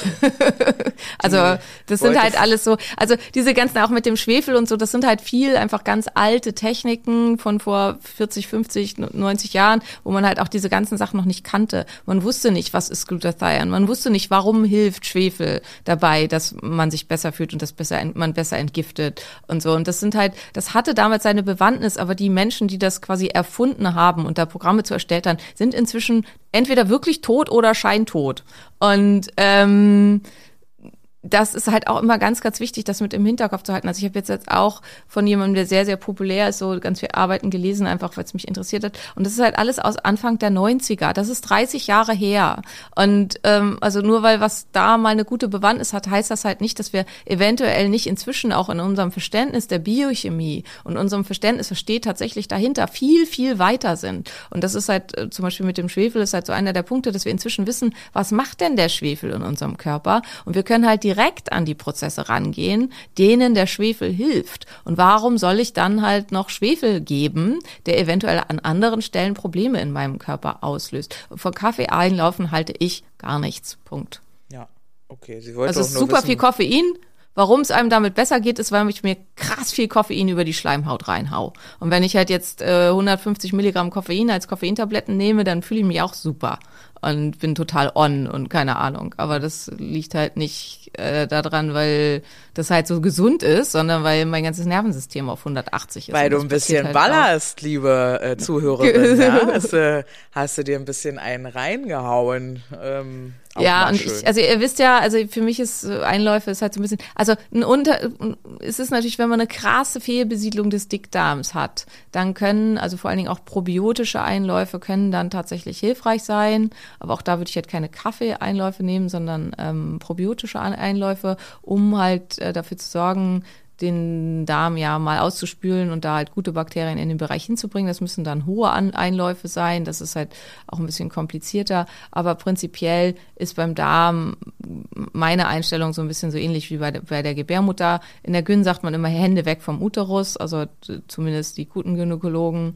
Also das sind halt alles so, also diese ganzen auch mit dem Schwefel und so, das sind halt viel einfach ganz alte Techniken von vor 40, 50, 90 Jahren, wo man halt auch diese ganzen Sachen noch nicht kannte. Man wusste nicht, was ist Glutathion, man wusste nicht, warum hilft Schwefel dabei, dass man sich besser fühlt und dass besser, man besser entgiftet und so. Und das sind halt, das hatte damals seine Bewandtnis, aber die Menschen, die das quasi erfunden haben und da Programme zu erstellt haben, sind inzwischen entweder wirklich tot oder scheintot. Und ähm, das ist halt auch immer ganz, ganz wichtig, das mit im Hinterkopf zu halten. Also ich habe jetzt, jetzt auch von jemandem, der sehr, sehr populär ist, so ganz viel Arbeiten gelesen, einfach weil es mich interessiert hat. Und das ist halt alles aus Anfang der 90er. Das ist 30 Jahre her. Und ähm, also nur weil was da mal eine gute Bewandtnis hat, heißt das halt nicht, dass wir eventuell nicht inzwischen auch in unserem Verständnis der Biochemie und unserem Verständnis, was steht tatsächlich dahinter, viel, viel weiter sind. Und das ist halt äh, zum Beispiel mit dem Schwefel ist halt so einer der Punkte, dass wir inzwischen wissen, was macht denn der Schwefel in unserem Körper? Und wir können halt direkt an die Prozesse rangehen, denen der Schwefel hilft. Und warum soll ich dann halt noch Schwefel geben, der eventuell an anderen Stellen Probleme in meinem Körper auslöst? Von Kaffee einlaufen halte ich gar nichts. Punkt. ja, okay. Sie wollte Also ist super wissen, viel Koffein. Warum es einem damit besser geht, ist, weil ich mir krass viel Koffein über die Schleimhaut reinhau. Und wenn ich halt jetzt äh, 150 Milligramm Koffein als Koffeintabletten nehme, dann fühle ich mich auch super und bin total on und keine Ahnung. Aber das liegt halt nicht äh, daran, weil das halt so gesund ist, sondern weil mein ganzes Nervensystem auf 180 ist. Weil du ein bisschen halt auch. ballerst, liebe äh, Zuhörerin. ja? hast, du, hast du dir ein bisschen einen reingehauen. Ähm, auch Ja, und schön. ich, also ihr wisst ja, also für mich ist äh, Einläufe ist halt so ein bisschen, also ein Unter, es ist natürlich, wenn man eine krasse Fehlbesiedlung des Dickdarms hat, dann können, also vor allen Dingen auch probiotische Einläufe können dann tatsächlich hilfreich sein. Aber auch da würde ich halt keine Kaffee-Einläufe nehmen, sondern ähm, probiotische Ein- Einläufe, um halt äh, dafür zu sorgen, den Darm ja mal auszuspülen und da halt gute Bakterien in den Bereich hinzubringen. Das müssen dann hohe An Einläufe sein. Das ist halt auch ein bisschen komplizierter. Aber prinzipiell ist beim Darm meine Einstellung so ein bisschen so ähnlich wie bei der, bei der Gebärmutter. In der Gyn sagt man immer Hände weg vom Uterus, also zumindest die guten Gynäkologen.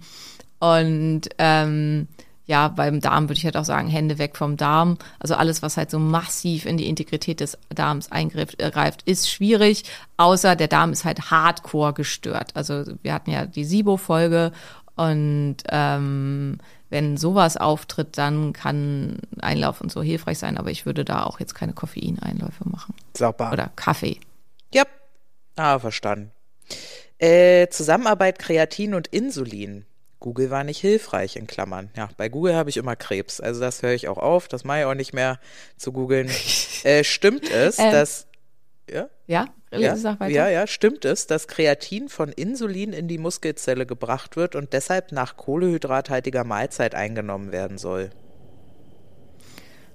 Und ähm, ja, beim Darm würde ich halt auch sagen, Hände weg vom Darm. Also alles, was halt so massiv in die Integrität des Darms eingreift, ist schwierig, außer der Darm ist halt hardcore gestört. Also wir hatten ja die SIBO-Folge und ähm, wenn sowas auftritt, dann kann Einlauf und so hilfreich sein, aber ich würde da auch jetzt keine Koffeineinläufe machen. Sauber. Oder Kaffee. Ja. Ah, verstanden. Äh, Zusammenarbeit Kreatin und Insulin. Google war nicht hilfreich, in Klammern. Ja, bei Google habe ich immer Krebs. Also das höre ich auch auf. Das mache ich auch nicht mehr zu googeln. äh, stimmt es, Ähm, dass. Ja? Ja, Ja, ja, ja, stimmt es, dass Kreatin von Insulin in die Muskelzelle gebracht wird und deshalb nach kohlehydrathaltiger Mahlzeit eingenommen werden soll.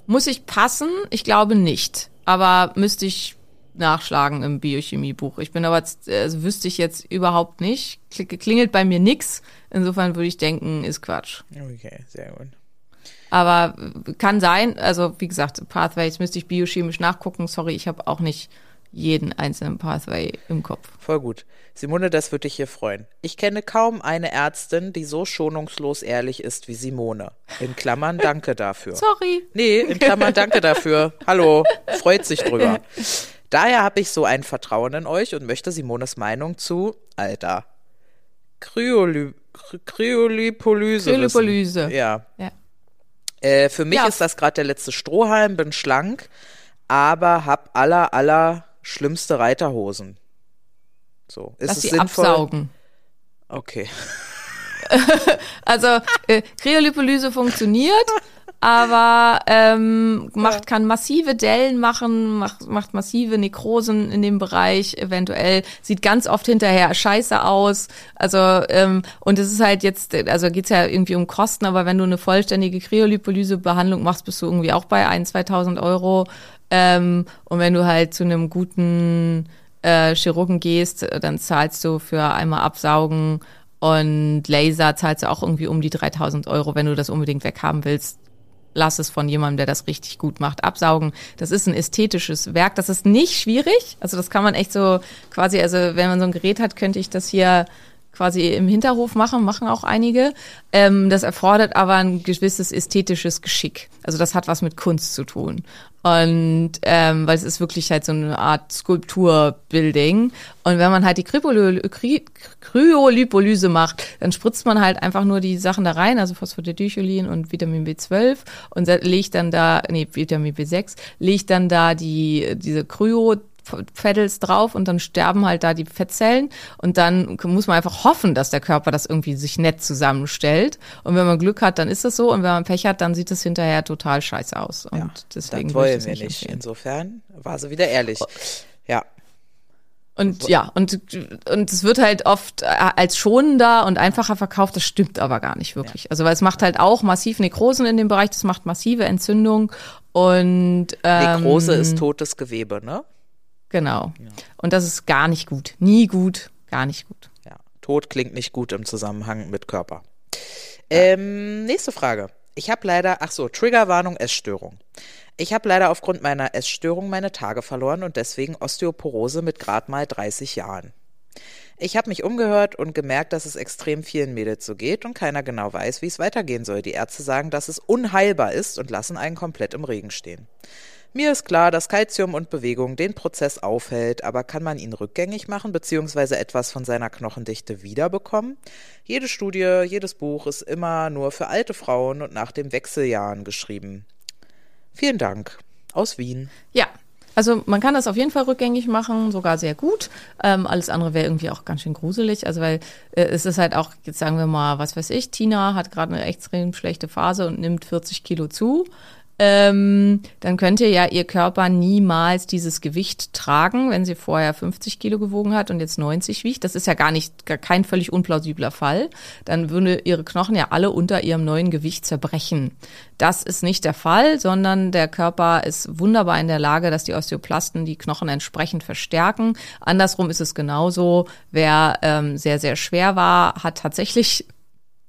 Muss ich passen? Ich glaube nicht. Aber müsste ich nachschlagen im Biochemiebuch. Ich bin aber, also wüsste ich jetzt überhaupt nicht. Kl- Klingelt bei mir nix. Insofern würde ich denken, ist Quatsch. Okay, sehr gut. Aber äh, kann sein, also wie gesagt, Pathways müsste ich biochemisch nachgucken. Sorry, ich habe auch nicht jeden einzelnen Pathway im Kopf. Voll gut. Simone, das würde dich hier freuen. Ich kenne kaum eine Ärztin, die so schonungslos ehrlich ist wie Simone. In Klammern, danke dafür. Sorry. Nee, in Klammern danke dafür. Hallo, freut sich drüber. Daher habe ich so ein Vertrauen in euch und möchte Simones Meinung zu, Alter, Kryoly Kry- Kryolipolyse. wissen. Kryolipolyse. Ja. Ja. Äh, für mich Ja. ist das gerade der letzte Strohhalm, bin schlank, aber hab aller, aller schlimmste Reiterhosen. So, ist Lass es sie sinnvoll? absaugen. Okay. Also äh, Kryolipolyse funktioniert, aber ähm, macht kann massive Dellen machen, macht, macht massive Nekrosen in dem Bereich eventuell, sieht ganz oft hinterher scheiße aus. Also ähm, und es ist halt jetzt, also geht's ja irgendwie um Kosten, aber wenn du eine vollständige Kryolipolyse-Behandlung machst, bist du irgendwie auch bei 1.000, 2.000 Euro. Ähm, und wenn du halt zu einem guten äh, Chirurgen gehst, dann zahlst du für einmal absaugen und Laser zahlst du auch irgendwie um die 3000 Euro, wenn du das unbedingt weghaben willst. Lass es von jemandem, der das richtig gut macht, absaugen. Das ist ein ästhetisches Werk. Das ist nicht schwierig. Also das kann man echt so quasi, also wenn man so ein Gerät hat, könnte ich das hier quasi im Hinterhof machen, machen auch einige. Ähm, das erfordert aber ein gewisses ästhetisches Geschick. Also das hat was mit Kunst zu tun. Und ähm, weil es ist wirklich halt so eine Art Skulpturbuilding. Und wenn man halt die Krypolö- Kry Kryolipolyse macht, dann spritzt man halt einfach nur die Sachen da rein, also Phosphatidylcholin und Vitamin B12 und legt dann da, nee, Vitamin B6, legt dann da die, diese Kryo Fettels drauf und dann sterben halt da die Fettzellen und dann muss man einfach hoffen, dass der Körper das irgendwie sich nett zusammenstellt und wenn man Glück hat, dann ist das so und wenn man Pech hat, dann sieht es hinterher total scheiße aus und Ja, deswegen das wollen wir nicht empfehlen. Insofern war sie wieder ehrlich. Ja. Und ja, und, und es wird halt oft äh, als schonender und einfacher verkauft, das stimmt aber gar nicht wirklich. Also weil es macht halt auch massiv Nekrosen in dem Bereich, das macht massive Entzündung und ähm, Nekrose ist totes Gewebe, ne? Genau. Und das ist gar nicht gut. Nie gut, gar nicht gut. Ja. Tod klingt nicht gut im Zusammenhang mit Körper. Ähm, nächste Frage. Ich habe leider, ach so, Triggerwarnung Essstörung. Ich habe leider aufgrund meiner Essstörung meine Tage verloren und deswegen Osteoporose mit grad mal 30 Jahren. Ich habe mich umgehört und gemerkt, dass es extrem vielen Mädels so geht und keiner genau weiß, wie es weitergehen soll. Die Ärzte sagen, dass es unheilbar ist und lassen einen komplett im Regen stehen. Mir ist klar, dass Kalzium und Bewegung den Prozess aufhält, aber kann man ihn rückgängig machen bzw. etwas von seiner Knochendichte wiederbekommen? Jede Studie, jedes Buch ist immer nur für alte Frauen und nach den Wechseljahren geschrieben. Vielen Dank. Aus Wien. Ja. Also man kann das auf jeden Fall rückgängig machen, sogar sehr gut. Ähm, alles andere wäre irgendwie auch ganz schön gruselig. Also weil äh, es ist halt auch, jetzt sagen wir mal, was weiß ich, Tina hat gerade eine extrem schlechte Phase und nimmt 40 Kilo zu. Ähm, dann könnte ja ihr Körper niemals dieses Gewicht tragen, wenn sie vorher 50 Kilo gewogen hat und jetzt 90 wiegt. Das ist ja gar nicht, gar kein völlig unplausibler Fall. Dann würde ihre Knochen ja alle unter ihrem neuen Gewicht zerbrechen. Das ist nicht der Fall, sondern der Körper ist wunderbar in der Lage, dass die Osteoplasten die Knochen entsprechend verstärken. Andersrum ist es genauso. Wer ähm, sehr, sehr schwer war, hat tatsächlich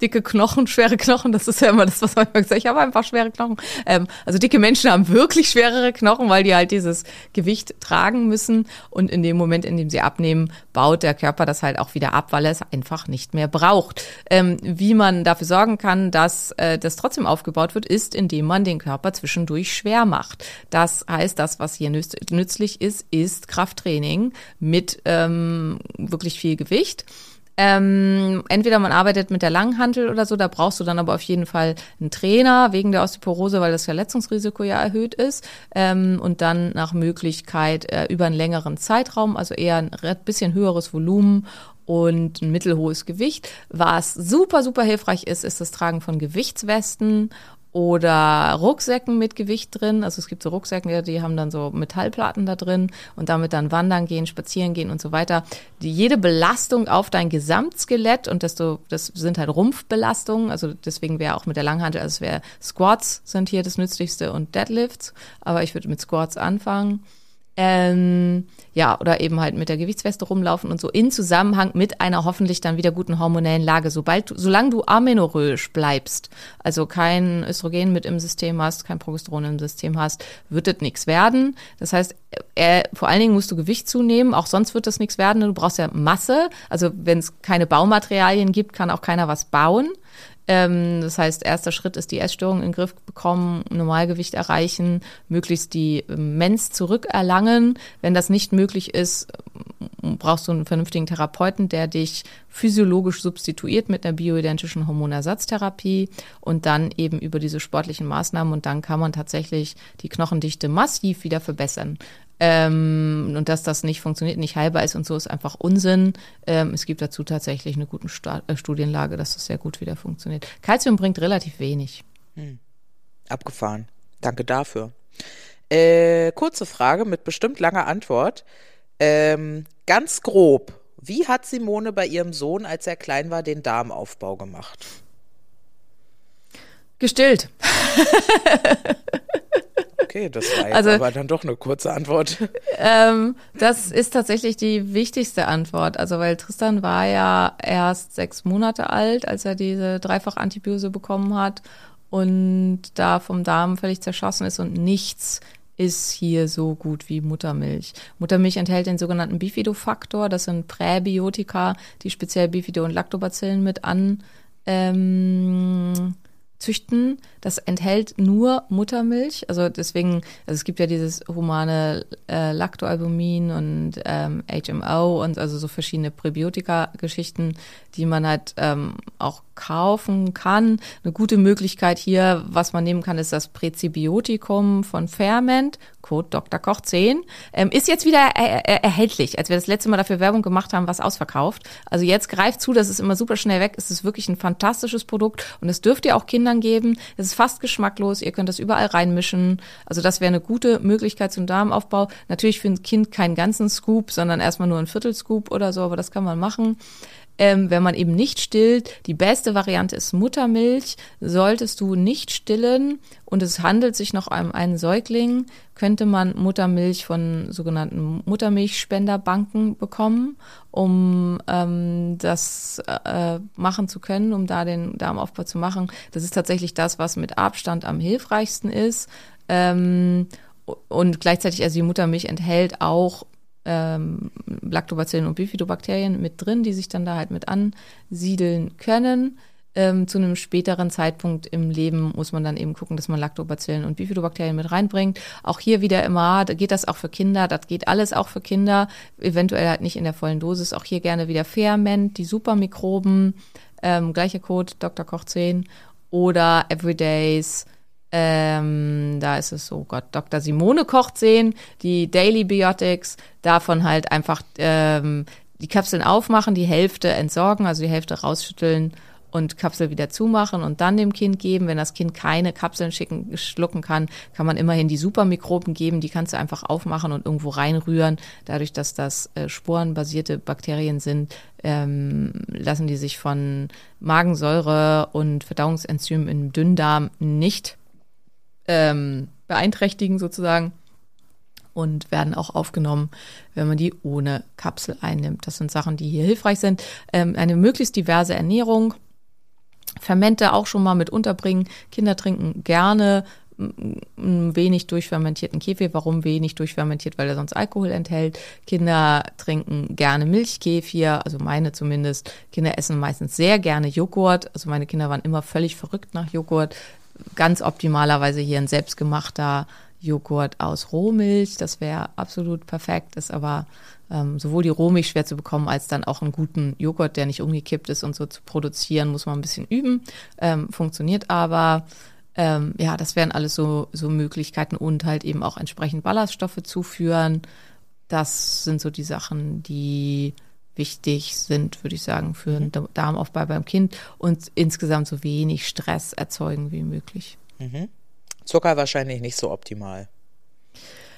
dicke Knochen, schwere Knochen, das ist ja immer das, was man immer gesagt Ich habe einfach schwere Knochen. Ähm, also dicke Menschen haben wirklich schwerere Knochen, weil die halt dieses Gewicht tragen müssen. Und in dem Moment, in dem sie abnehmen, baut der Körper das halt auch wieder ab, weil er es einfach nicht mehr braucht. Ähm, wie man dafür sorgen kann, dass äh, das trotzdem aufgebaut wird, ist, indem man den Körper zwischendurch schwer macht. Das heißt, das, was hier nützlich ist, ist Krafttraining mit ähm, wirklich viel Gewicht. Ähm, entweder man arbeitet mit der Langhantel oder so, da brauchst du dann aber auf jeden Fall einen Trainer wegen der Osteoporose, weil das Verletzungsrisiko ja erhöht ist. Ähm, und dann nach Möglichkeit äh, über einen längeren Zeitraum, also eher ein bisschen höheres Volumen und ein mittelhohes Gewicht. Was super, super hilfreich ist, ist das Tragen von Gewichtswesten oder Rucksäcken mit Gewicht drin. Also es gibt so Rucksäcken, die haben dann so Metallplatten da drin und damit dann wandern gehen, spazieren gehen und so weiter. Die, jede Belastung auf dein Gesamtskelett und desto, das sind halt Rumpfbelastungen. Also deswegen wäre auch mit der Langhantel, also es wäre Squats sind hier das nützlichste und Deadlifts. Aber ich würde mit Squats anfangen. Ähm, ja, oder eben halt mit der Gewichtsweste rumlaufen und so in Zusammenhang mit einer hoffentlich dann wieder guten hormonellen Lage. Sobald solange du amenorrhoisch bleibst, also kein Östrogen mit im System hast, kein Progesteron im System hast, wird das nichts werden. Das heißt, äh, vor allen Dingen musst du Gewicht zunehmen, auch sonst wird das nichts werden. Du brauchst ja Masse. Also wenn es keine Baumaterialien gibt, kann auch keiner was bauen. Ähm, das heißt, erster Schritt ist die Essstörung in den Griff bekommen, Normalgewicht erreichen, möglichst die ähm, Mens zurückerlangen. Wenn das nicht möglich ist, ähm, brauchst du einen vernünftigen Therapeuten, der dich physiologisch substituiert mit einer bioidentischen Hormonersatztherapie und dann eben über diese sportlichen Maßnahmen und dann kann man tatsächlich die Knochendichte massiv wieder verbessern. Ähm, und dass das nicht funktioniert, nicht heilbar ist und so, ist einfach Unsinn. Ähm, es gibt dazu tatsächlich eine gute Sta äh, Studienlage, dass das sehr gut wieder funktioniert. Calcium bringt relativ wenig. Hm. Abgefahren. Danke dafür. Äh, kurze Frage mit bestimmt langer Antwort. Ähm, ganz grob, wie hat Simone bei ihrem Sohn, als er klein war, den Darmaufbau gemacht? Gestillt. Okay, das war also, aber dann doch eine kurze Antwort. Ähm, das ist tatsächlich die wichtigste Antwort. Also weil Tristan war ja erst sechs Monate alt, als er diese Dreifach-Antibiose bekommen hat und da vom Darm völlig zerschossen ist und nichts ist hier so gut wie Muttermilch. Muttermilch enthält den sogenannten Bifidofaktor. Das sind Präbiotika, die speziell Bifido- und Lactobacillen mit an ähm, züchten. Das enthält nur Muttermilch. Also deswegen, also es gibt ja dieses humane äh, Lactoalbumin und ähm, HMO und also so verschiedene Präbiotika-Geschichten, die man halt ähm, auch kaufen kann. Eine gute Möglichkeit hier, was man nehmen kann, ist das Präzibiotikum von Ferment, Code Dr. Koch 10. Ähm, ist jetzt wieder er er erhältlich. Als wir das letzte Mal dafür Werbung gemacht haben, was ausverkauft. Also jetzt greift zu, das ist immer super schnell weg. Es ist wirklich ein fantastisches Produkt und es dürft ihr auch Kindern geben. Es ist fast geschmacklos. Ihr könnt das überall reinmischen. Also das wäre eine gute Möglichkeit zum Darmaufbau. Natürlich für ein Kind keinen ganzen Scoop, sondern erstmal nur ein Viertelscoop oder so, aber das kann man machen ähm, wenn man eben nicht stillt. Die beste Variante ist Muttermilch. Solltest du nicht stillen und es handelt sich noch um einen Säugling, könnte man Muttermilch von sogenannten Muttermilchspenderbanken bekommen, um ähm, das äh, machen zu können, um da den Darmaufbau zu machen. Das ist tatsächlich das, was mit Abstand am hilfreichsten ist. Ähm, und gleichzeitig, also die Muttermilch enthält auch ähm, Lactobacillen und Bifidobakterien mit drin, die sich dann da halt mit ansiedeln können. Ähm, zu einem späteren Zeitpunkt im Leben muss man dann eben gucken, dass man Lactobacillen und Bifidobakterien mit reinbringt. Auch hier wieder immer, da geht das auch für Kinder, das geht alles auch für Kinder, eventuell halt nicht in der vollen Dosis. Auch hier gerne wieder Ferment, die Supermikroben, ähm, gleicher Code, Dr. Koch 10 oder Everydays, ähm, da ist es so, Gott, Dr. Simone kocht sehen, die Daily Biotics, davon halt einfach ähm, die Kapseln aufmachen, die Hälfte entsorgen, also die Hälfte rausschütteln und Kapsel wieder zumachen und dann dem Kind geben. Wenn das Kind keine Kapseln schicken, schlucken kann, kann man immerhin die Supermikroben geben. Die kannst du einfach aufmachen und irgendwo reinrühren. Dadurch, dass das äh, sporenbasierte Bakterien sind, ähm, lassen die sich von Magensäure und Verdauungsenzymen im Dünndarm nicht ähm, beeinträchtigen sozusagen und werden auch aufgenommen, wenn man die ohne Kapsel einnimmt. Das sind Sachen, die hier hilfreich sind. Ähm, eine möglichst diverse Ernährung, Fermente auch schon mal mit unterbringen. Kinder trinken gerne mm, wenig durchfermentierten Kefir. Warum wenig durchfermentiert? Weil er sonst Alkohol enthält. Kinder trinken gerne Milchkefir, also meine zumindest. Kinder essen meistens sehr gerne Joghurt. Also meine Kinder waren immer völlig verrückt nach Joghurt. Ganz optimalerweise hier ein selbstgemachter Joghurt aus Rohmilch. Das wäre absolut perfekt, ist aber ähm, sowohl die Rohmilch schwer zu bekommen, als dann auch einen guten Joghurt, der nicht umgekippt ist und so zu produzieren, muss man ein bisschen üben. Ähm, funktioniert aber. Ähm, ja, das wären alles so, so Möglichkeiten und halt eben auch entsprechend Ballaststoffe zuführen. Das sind so die Sachen, die wichtig sind, würde ich sagen, für einen Mhm. Darmaufbau beim Kind und insgesamt so wenig Stress erzeugen wie möglich. Zucker wahrscheinlich nicht so optimal.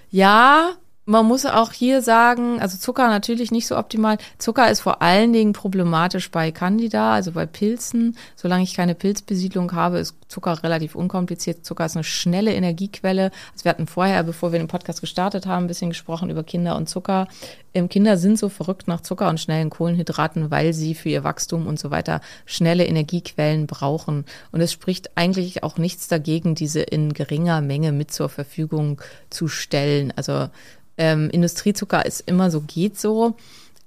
Ja, man muss auch hier sagen, also Zucker natürlich nicht so optimal. Zucker ist vor allen Dingen problematisch bei Candida, also bei Pilzen. Solange ich keine Pilzbesiedlung habe, ist Zucker relativ unkompliziert. Zucker ist eine schnelle Energiequelle. Also wir hatten vorher, bevor wir den Podcast gestartet haben, ein bisschen gesprochen über Kinder und Zucker. Ähm, Kinder sind so verrückt nach Zucker und schnellen Kohlenhydraten, weil sie für ihr Wachstum und so weiter schnelle Energiequellen brauchen. Und es spricht eigentlich auch nichts dagegen, diese in geringer Menge mit zur Verfügung zu stellen. Also ähm, Industriezucker ist immer so, geht so.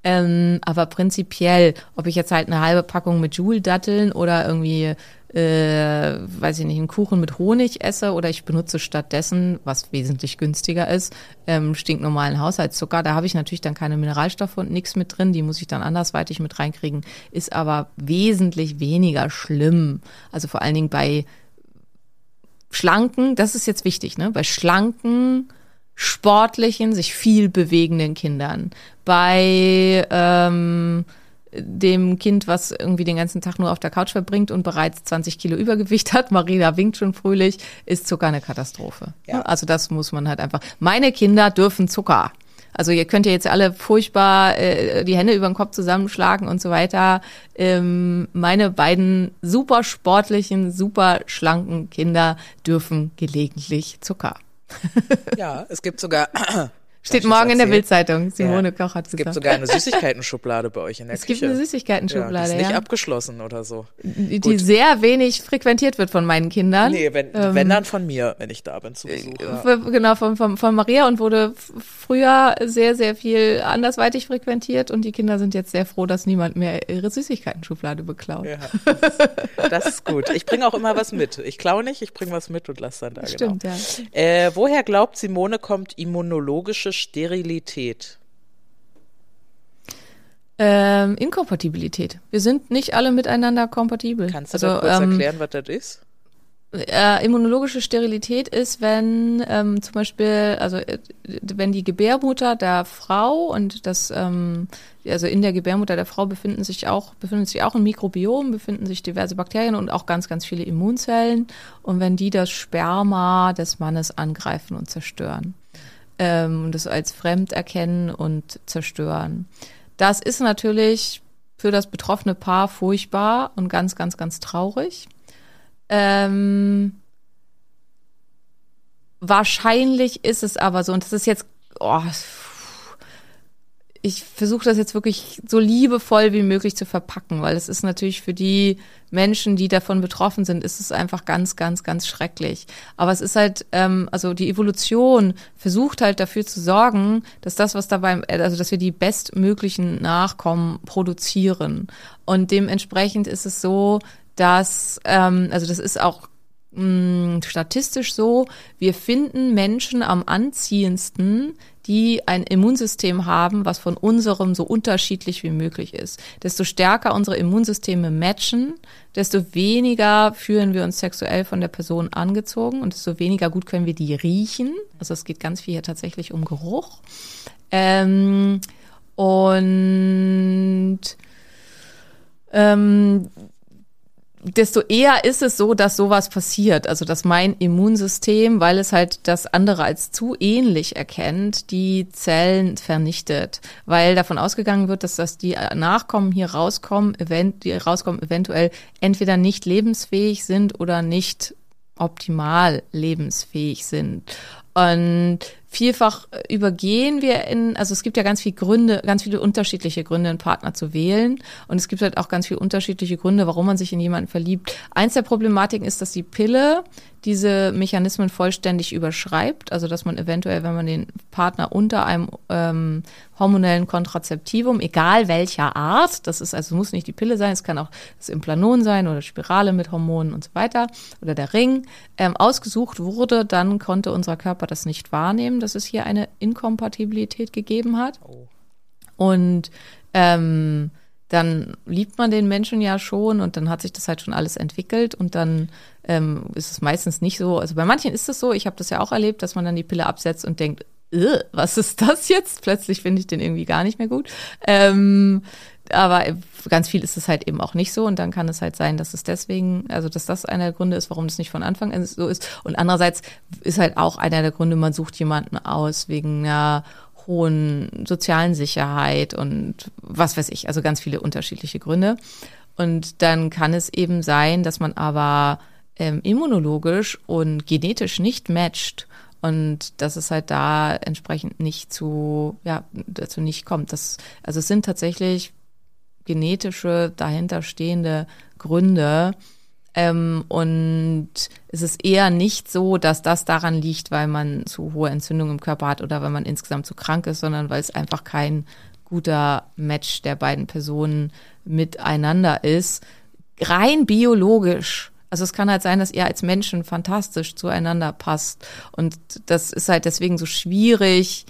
Ähm, aber prinzipiell, ob ich jetzt halt eine halbe Packung mit Joule-Datteln oder irgendwie, äh, weiß ich nicht, einen Kuchen mit Honig esse oder ich benutze stattdessen, was wesentlich günstiger ist, ähm, stinknormalen Haushaltszucker. Da habe ich natürlich dann keine Mineralstoffe und nichts mit drin. Die muss ich dann andersweitig mit reinkriegen. Ist aber wesentlich weniger schlimm. Also vor allen Dingen bei schlanken, das ist jetzt wichtig, ne? Bei schlanken, sportlichen, sich viel bewegenden Kindern. Bei ähm, dem Kind, was irgendwie den ganzen Tag nur auf der Couch verbringt und bereits 20 Kilo Übergewicht hat, Marina winkt schon fröhlich, ist Zucker eine Katastrophe. Ja. Also das muss man halt einfach. Meine Kinder dürfen Zucker. Also ihr könnt ja jetzt alle furchtbar äh, die Hände über den Kopf zusammenschlagen und so weiter. Ähm, meine beiden super sportlichen, super schlanken Kinder dürfen gelegentlich Zucker. Ja, es gibt sogar. Steht morgen in der? Bildzeitung. Simone Ja. Koch hat Es gibt gesagt. sogar eine Süßigkeiten-Schublade bei euch in der es gibt Küche. eine ja, Süßigkeitenschublade, die ist ja, nicht abgeschlossen oder so. die, Gut. sehr wenig frequentiert wird von meinen Kindern. Nee, wenn, Ähm, wenn dann von mir, wenn ich da bin zu Besuch. Ja. Genau, von, von, von Maria und wurde früher sehr, sehr viel andersweitig frequentiert und die Kinder sind jetzt sehr froh, dass niemand mehr ihre Süßigkeiten-Schublade beklaut. Ja, das, das ist gut. Ich bringe auch immer was mit. Ich klaue nicht, ich bringe was mit und lasse dann da Stimmt, genau. ja. Äh, woher glaubt Simone kommt immunologische Sterilität? Ähm, Inkompatibilität. Wir sind nicht alle miteinander kompatibel. Kannst du also, kurz ähm, erklären, was das ist? Äh, immunologische Sterilität ist, wenn ähm, zum Beispiel, also äh, wenn die Gebärmutter der Frau und das, ähm, also in der Gebärmutter der Frau befinden sich auch, befindet sich auch ein Mikrobiom, befinden sich diverse Bakterien und auch ganz, ganz viele Immunzellen. Und wenn die das Sperma des Mannes angreifen und zerstören, ähm, und das als fremd erkennen und zerstören. Das ist natürlich für das betroffene Paar furchtbar und ganz, ganz, ganz traurig. Ähm, wahrscheinlich ist es aber so, und das ist jetzt, oh, ich versuche das jetzt wirklich so liebevoll wie möglich zu verpacken, weil es ist natürlich für die Menschen, die davon betroffen sind, ist es einfach ganz, ganz, ganz schrecklich. Aber es ist halt, ähm, also die Evolution versucht halt dafür zu sorgen, dass das, was dabei, also dass wir die bestmöglichen Nachkommen produzieren. Und dementsprechend ist es so, dass, ähm, also das ist auch mh, statistisch so, wir finden Menschen am anziehendsten, die ein Immunsystem haben, was von unserem so unterschiedlich wie möglich ist. Desto stärker unsere Immunsysteme matchen, desto weniger fühlen wir uns sexuell von der Person angezogen und desto weniger gut können wir die riechen. Also es geht ganz viel hier tatsächlich um Geruch. Ähm, und ähm, desto eher ist es so, dass sowas passiert. Also dass mein Immunsystem, weil es halt das andere als zu ähnlich erkennt, die Zellen vernichtet. Weil davon ausgegangen wird, dass das die Nachkommen hier rauskommen, event, die rauskommen, eventuell entweder nicht lebensfähig sind oder nicht optimal lebensfähig sind. Und vielfach übergehen wir in, also es gibt ja ganz viele Gründe, ganz viele unterschiedliche Gründe, einen Partner zu wählen. Und es gibt halt auch ganz viele unterschiedliche Gründe, warum man sich in jemanden verliebt. Eins der Problematiken ist, dass die Pille diese Mechanismen vollständig überschreibt, also dass man eventuell, wenn man den Partner unter einem ähm, hormonellen Kontrazeptivum, egal welcher Art, das ist also muss nicht die Pille sein, es kann auch das Implanon sein oder Spirale mit Hormonen und so weiter oder der Ring, ähm, ausgesucht wurde, dann konnte unser Körper das nicht wahrnehmen, dass es hier eine Inkompatibilität gegeben hat. Und ähm, dann liebt man den Menschen ja schon und dann hat sich das halt schon alles entwickelt und dann ähm, ist es meistens nicht so. Also bei manchen ist es so, ich habe das ja auch erlebt, dass man dann die Pille absetzt und denkt, "Äh, was ist das jetzt? Plötzlich finde ich den irgendwie gar nicht mehr gut. Ähm, aber ganz viel ist es halt eben auch nicht so und dann kann es halt sein, dass es deswegen, also dass das einer der Gründe ist, warum das nicht von Anfang an so ist. Und andererseits ist halt auch einer der Gründe, man sucht jemanden aus wegen einer hohen sozialen Sicherheit und was weiß ich, also ganz viele unterschiedliche Gründe. Und dann kann es eben sein, dass man aber ähm, immunologisch und genetisch nicht matcht und dass es halt da entsprechend nicht zu, ja, dazu nicht kommt. Das, also es sind tatsächlich genetische dahinterstehende Gründe. Ähm, und es ist eher nicht so, dass das daran liegt, weil man zu hohe Entzündung im Körper hat oder weil man insgesamt zu krank ist, sondern weil es einfach kein guter Match der beiden Personen miteinander ist. Rein biologisch. Also es kann halt sein, dass ihr als Menschen fantastisch zueinander passt. Und das ist halt deswegen so schwierig,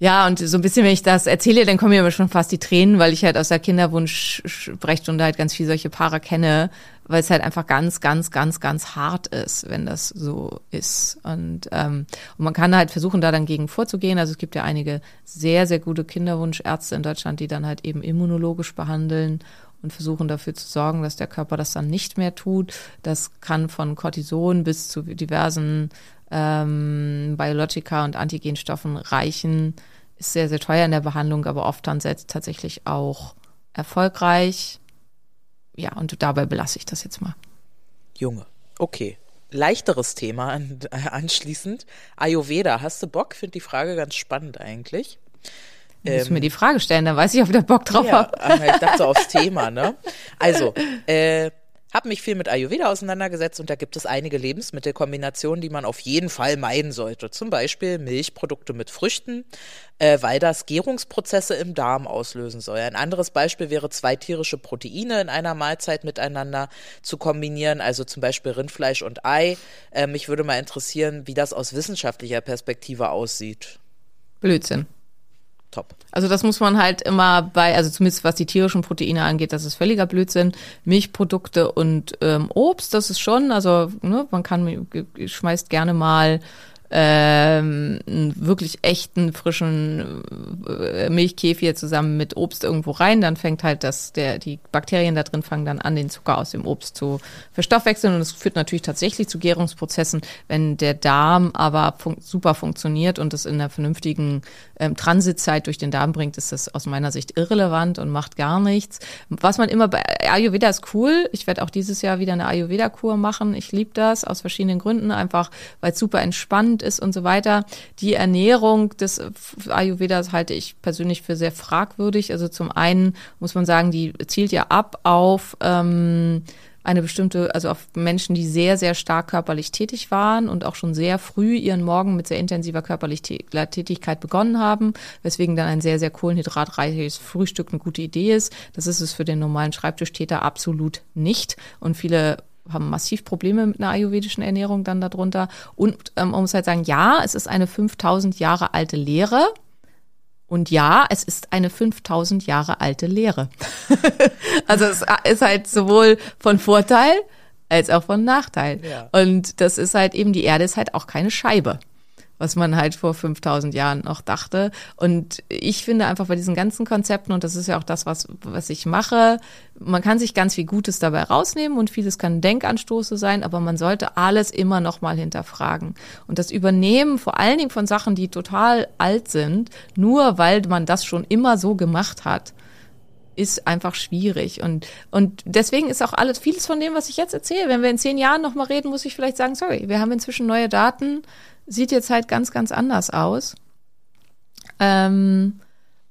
ja, und so ein bisschen, wenn ich das erzähle, dann kommen mir aber schon fast die Tränen, weil ich halt aus der Kinderwunsch-Sprechstunde halt ganz viel solche Paare kenne, weil es halt einfach ganz, ganz, ganz, ganz hart ist, wenn das so ist. Und, ähm, und man kann halt versuchen, da dann gegen vorzugehen. Also es gibt ja einige sehr, sehr gute Kinderwunschärzte in Deutschland, die dann halt eben immunologisch behandeln und versuchen dafür zu sorgen, dass der Körper das dann nicht mehr tut. Das kann von Cortison bis zu diversen ähm, Biologika und Antigenstoffen reichen. Ist sehr, sehr teuer in der Behandlung, aber oft dann selbst tatsächlich auch erfolgreich. Ja, und dabei belasse ich das jetzt mal. Junge. Okay. Leichteres Thema an, anschließend. Ayurveda, hast du Bock? Finde die Frage ganz spannend eigentlich. Musst du mir die Frage stellen, dann weiß ich, ob der Bock drauf Ähm, Ja, hat. äh, ich dachte so aufs Thema, ne? Also, äh, habe mich viel mit Ayurveda auseinandergesetzt und da gibt es einige Lebensmittelkombinationen, die man auf jeden Fall meiden sollte. Zum Beispiel Milchprodukte mit Früchten, äh, weil das Gärungsprozesse im Darm auslösen soll. Ein anderes Beispiel wäre zwei tierische Proteine in einer Mahlzeit miteinander zu kombinieren, also zum Beispiel Rindfleisch und Ei. Äh, mich würde mal interessieren, wie das aus wissenschaftlicher Perspektive aussieht. Blödsinn. Top. Also das muss man halt immer bei, also zumindest was die tierischen Proteine angeht, das ist völliger Blödsinn. Milchprodukte und ähm, Obst, das ist schon, also ne, man kann, schmeißt gerne mal ähm, einen wirklich echten, frischen äh, zusammen mit Obst irgendwo rein, dann fängt halt das, der, die Bakterien da drin fangen dann an, den Zucker aus dem Obst zu verstoffwechseln und es führt natürlich tatsächlich zu Gärungsprozessen, wenn der Darm aber fun super funktioniert und es in einer vernünftigen ähm, Transitzeit durch den Darm bringt, ist das aus meiner Sicht irrelevant und macht gar nichts. Was man immer bei Ayurveda ist cool. Ich werde auch dieses Jahr wieder eine Ayurveda-Kur machen. Ich liebe das aus verschiedenen Gründen, einfach weil es super entspannt ist und so weiter. Die Ernährung des Ayurvedas halte ich persönlich für sehr fragwürdig. Also zum einen muss man sagen, die zielt ja ab auf ähm, eine bestimmte, also auf Menschen, die sehr, sehr stark körperlich tätig waren und auch schon sehr früh ihren Morgen mit sehr intensiver körperlicher Tätigkeit begonnen haben, weswegen dann ein sehr, sehr kohlenhydratreiches Frühstück eine gute Idee ist. Das ist es für den normalen Schreibtischtäter absolut nicht. Und viele haben massiv Probleme mit einer ayurvedischen Ernährung dann darunter. Und ähm, man muss halt sagen, ja, es ist eine 5000 Jahre alte Lehre. Und ja, es ist eine 5000 Jahre alte Lehre. also es ist halt sowohl von Vorteil als auch von Nachteil. Ja. Und das ist halt eben, die Erde ist halt auch keine Scheibe. Was man halt vor 5000 Jahren noch dachte. Und ich finde einfach bei diesen ganzen Konzepten, und das ist ja auch das, was, was ich mache, man kann sich ganz viel Gutes dabei rausnehmen und vieles kann Denkanstoße sein, aber man sollte alles immer noch mal hinterfragen. Und das Übernehmen vor allen Dingen von Sachen, die total alt sind, nur weil man das schon immer so gemacht hat, ist einfach schwierig. Und, und deswegen ist auch alles, vieles von dem, was ich jetzt erzähle, wenn wir in zehn Jahren nochmal reden, muss ich vielleicht sagen, sorry, wir haben inzwischen neue Daten, sieht jetzt halt ganz, ganz anders aus. Ähm,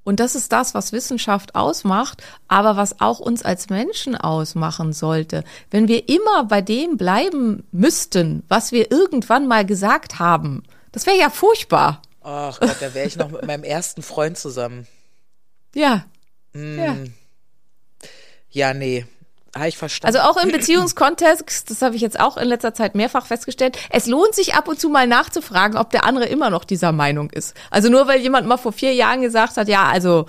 und das ist das, was Wissenschaft ausmacht, aber was auch uns als Menschen ausmachen sollte. Wenn wir immer bei dem bleiben müssten, was wir irgendwann mal gesagt haben, das wäre ja furchtbar. Ach Gott, da wäre ich noch mit meinem ersten Freund zusammen. Ja. Mm. Ja. Ja, nee. Habe ich verstanden. Also auch im Beziehungskontext, das habe ich jetzt auch in letzter Zeit mehrfach festgestellt, es lohnt sich ab und zu mal nachzufragen, ob der andere immer noch dieser Meinung ist. Also nur weil jemand mal vor vier Jahren gesagt hat, ja, also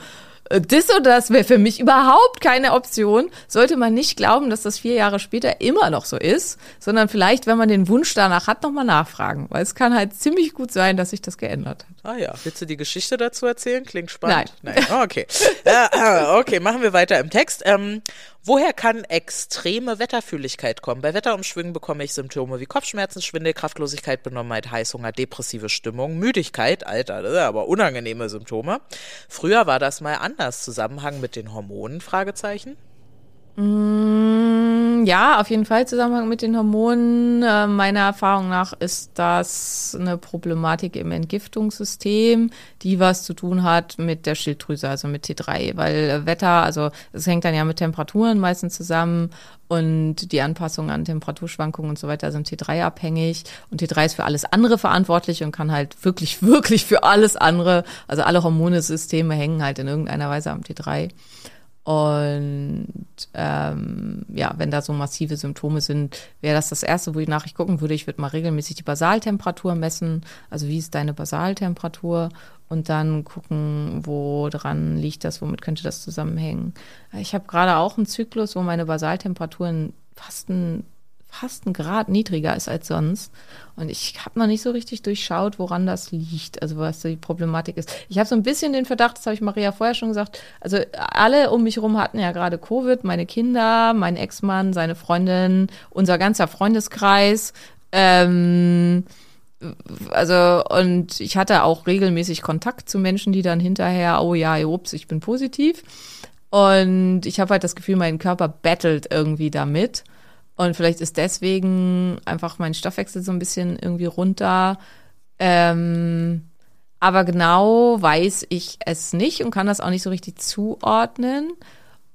äh, das oder das wäre für mich überhaupt keine Option, sollte man nicht glauben, dass das vier Jahre später immer noch so ist, sondern vielleicht, wenn man den Wunsch danach hat, nochmal nachfragen. Weil es kann halt ziemlich gut sein, dass sich das geändert hat. Ah ja, willst du die Geschichte dazu erzählen? Klingt spannend. Nein. Nein. Oh, okay. äh, okay, machen wir weiter im Text. Ähm, woher kann extreme Wetterfühligkeit kommen? Bei Wetterumschwüngen bekomme ich Symptome wie Kopfschmerzen, Schwindel, Kraftlosigkeit, Benommenheit, Heißhunger, depressive Stimmung, Müdigkeit. Alter, das sind aber unangenehme Symptome. Früher war das mal anders. Zusammenhang mit den Hormonen? Fragezeichen. Mm, Ja, auf jeden Fall Zusammenhang mit den Hormonen. Äh, meiner Erfahrung nach ist das eine Problematik im Entgiftungssystem, die was zu tun hat mit der Schilddrüse, also mit T3, weil äh, Wetter, also es hängt dann ja mit Temperaturen meistens zusammen und die Anpassung an Temperaturschwankungen und so weiter sind T3 abhängig und T3 ist für alles andere verantwortlich und kann halt wirklich, wirklich für alles andere, also alle Hormonesysteme hängen halt in irgendeiner Weise am T3. Und ähm, ja, wenn da so massive Symptome sind, wäre das das Erste, wo ich gucken würde. Ich würde mal regelmäßig die Basaltemperatur messen. Also wie ist deine Basaltemperatur? Und dann gucken, wo dran liegt das, womit könnte das zusammenhängen. Ich habe gerade auch einen Zyklus, wo meine Basaltemperatur fast ein fast ein Grad niedriger ist als sonst. Und ich habe noch nicht so richtig durchschaut, woran das liegt, also was die Problematik ist. Ich habe so ein bisschen den Verdacht, das habe ich Maria vorher schon gesagt, also alle um mich herum hatten ja gerade Covid, meine Kinder, mein Ex-Mann, seine Freundin, unser ganzer Freundeskreis. Ähm, also und ich hatte auch regelmäßig Kontakt zu Menschen, die dann hinterher, oh ja, ups, ich bin positiv. Und ich habe halt das Gefühl, mein Körper battelt irgendwie damit. Und vielleicht ist deswegen einfach mein Stoffwechsel so ein bisschen irgendwie runter. Ähm, aber genau weiß ich es nicht und kann das auch nicht so richtig zuordnen.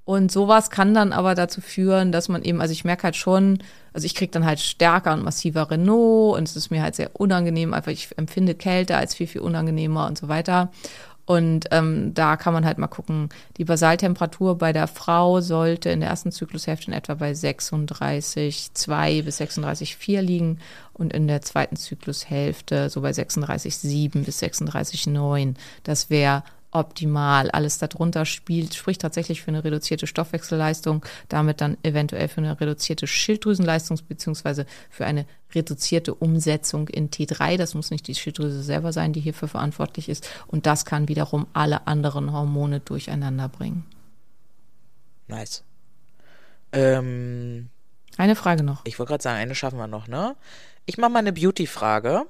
Und sowas kann dann aber dazu führen, dass man eben, also ich merke halt schon, also ich kriege dann halt stärker und massiver Renault und es ist mir halt sehr unangenehm, einfach ich empfinde Kälte als viel, viel unangenehmer und so weiter. Und ähm, da kann man halt mal gucken, die Basaltemperatur bei der Frau sollte in der ersten Zyklushälfte in etwa bei 36,2 bis 36,4 liegen und in der zweiten Zyklushälfte so bei 36,7 bis 36,9. Das wäre optimal. Alles darunter spielt, spricht tatsächlich für eine reduzierte Stoffwechselleistung, damit dann eventuell für eine reduzierte Schilddrüsenleistung beziehungsweise für eine reduzierte Umsetzung in T3. Das muss nicht die Schilddrüse selber sein, die hierfür verantwortlich ist. Und das kann wiederum alle anderen Hormone durcheinander bringen. Nice. Ähm, Eine Frage noch. ich wollte gerade sagen, eine schaffen wir noch, ne? Ich mache mal eine Beauty-Frage.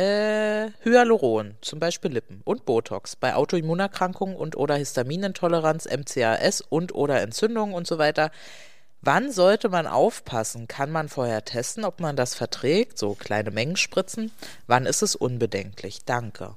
Äh, Hyaluron, zum Beispiel Lippen und Botox bei Autoimmunerkrankungen und oder Histaminintoleranz, MCAS und oder Entzündungen und so weiter. Wann sollte man aufpassen? Kann man vorher testen, ob man das verträgt? So kleine Mengen spritzen? Wann ist es unbedenklich? Danke.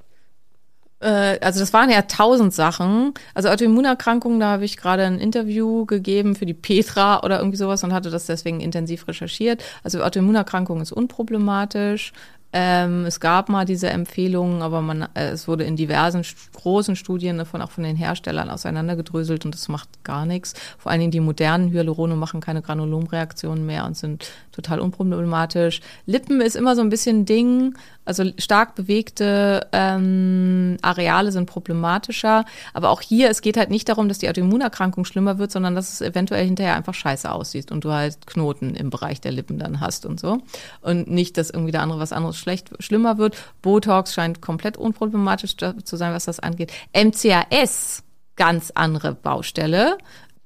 Äh, also das waren ja tausend Sachen. Also Autoimmunerkrankungen, da habe ich gerade ein Interview gegeben für die Petra oder irgendwie sowas und hatte das deswegen intensiv recherchiert. Also Autoimmunerkrankung ist unproblematisch. Ähm, es gab mal diese Empfehlungen, aber man, äh, es wurde in diversen großen Studien davon auch von den Herstellern auseinandergedröselt und das macht gar nichts. Vor allen Dingen die modernen Hyalurone machen keine Granulomreaktionen mehr und sind total unproblematisch. Lippen ist immer so ein bisschen Ding. Also stark bewegte ähm, Areale sind problematischer. Aber auch hier, es geht halt nicht darum, dass die Autoimmunerkrankung schlimmer wird, sondern dass es eventuell hinterher einfach scheiße aussieht und du halt Knoten im Bereich der Lippen dann hast und so. Und nicht, dass irgendwie der andere was anderes schlecht schlimmer wird. Botox scheint komplett unproblematisch zu sein, was das angeht. MCAS, ganz andere Baustelle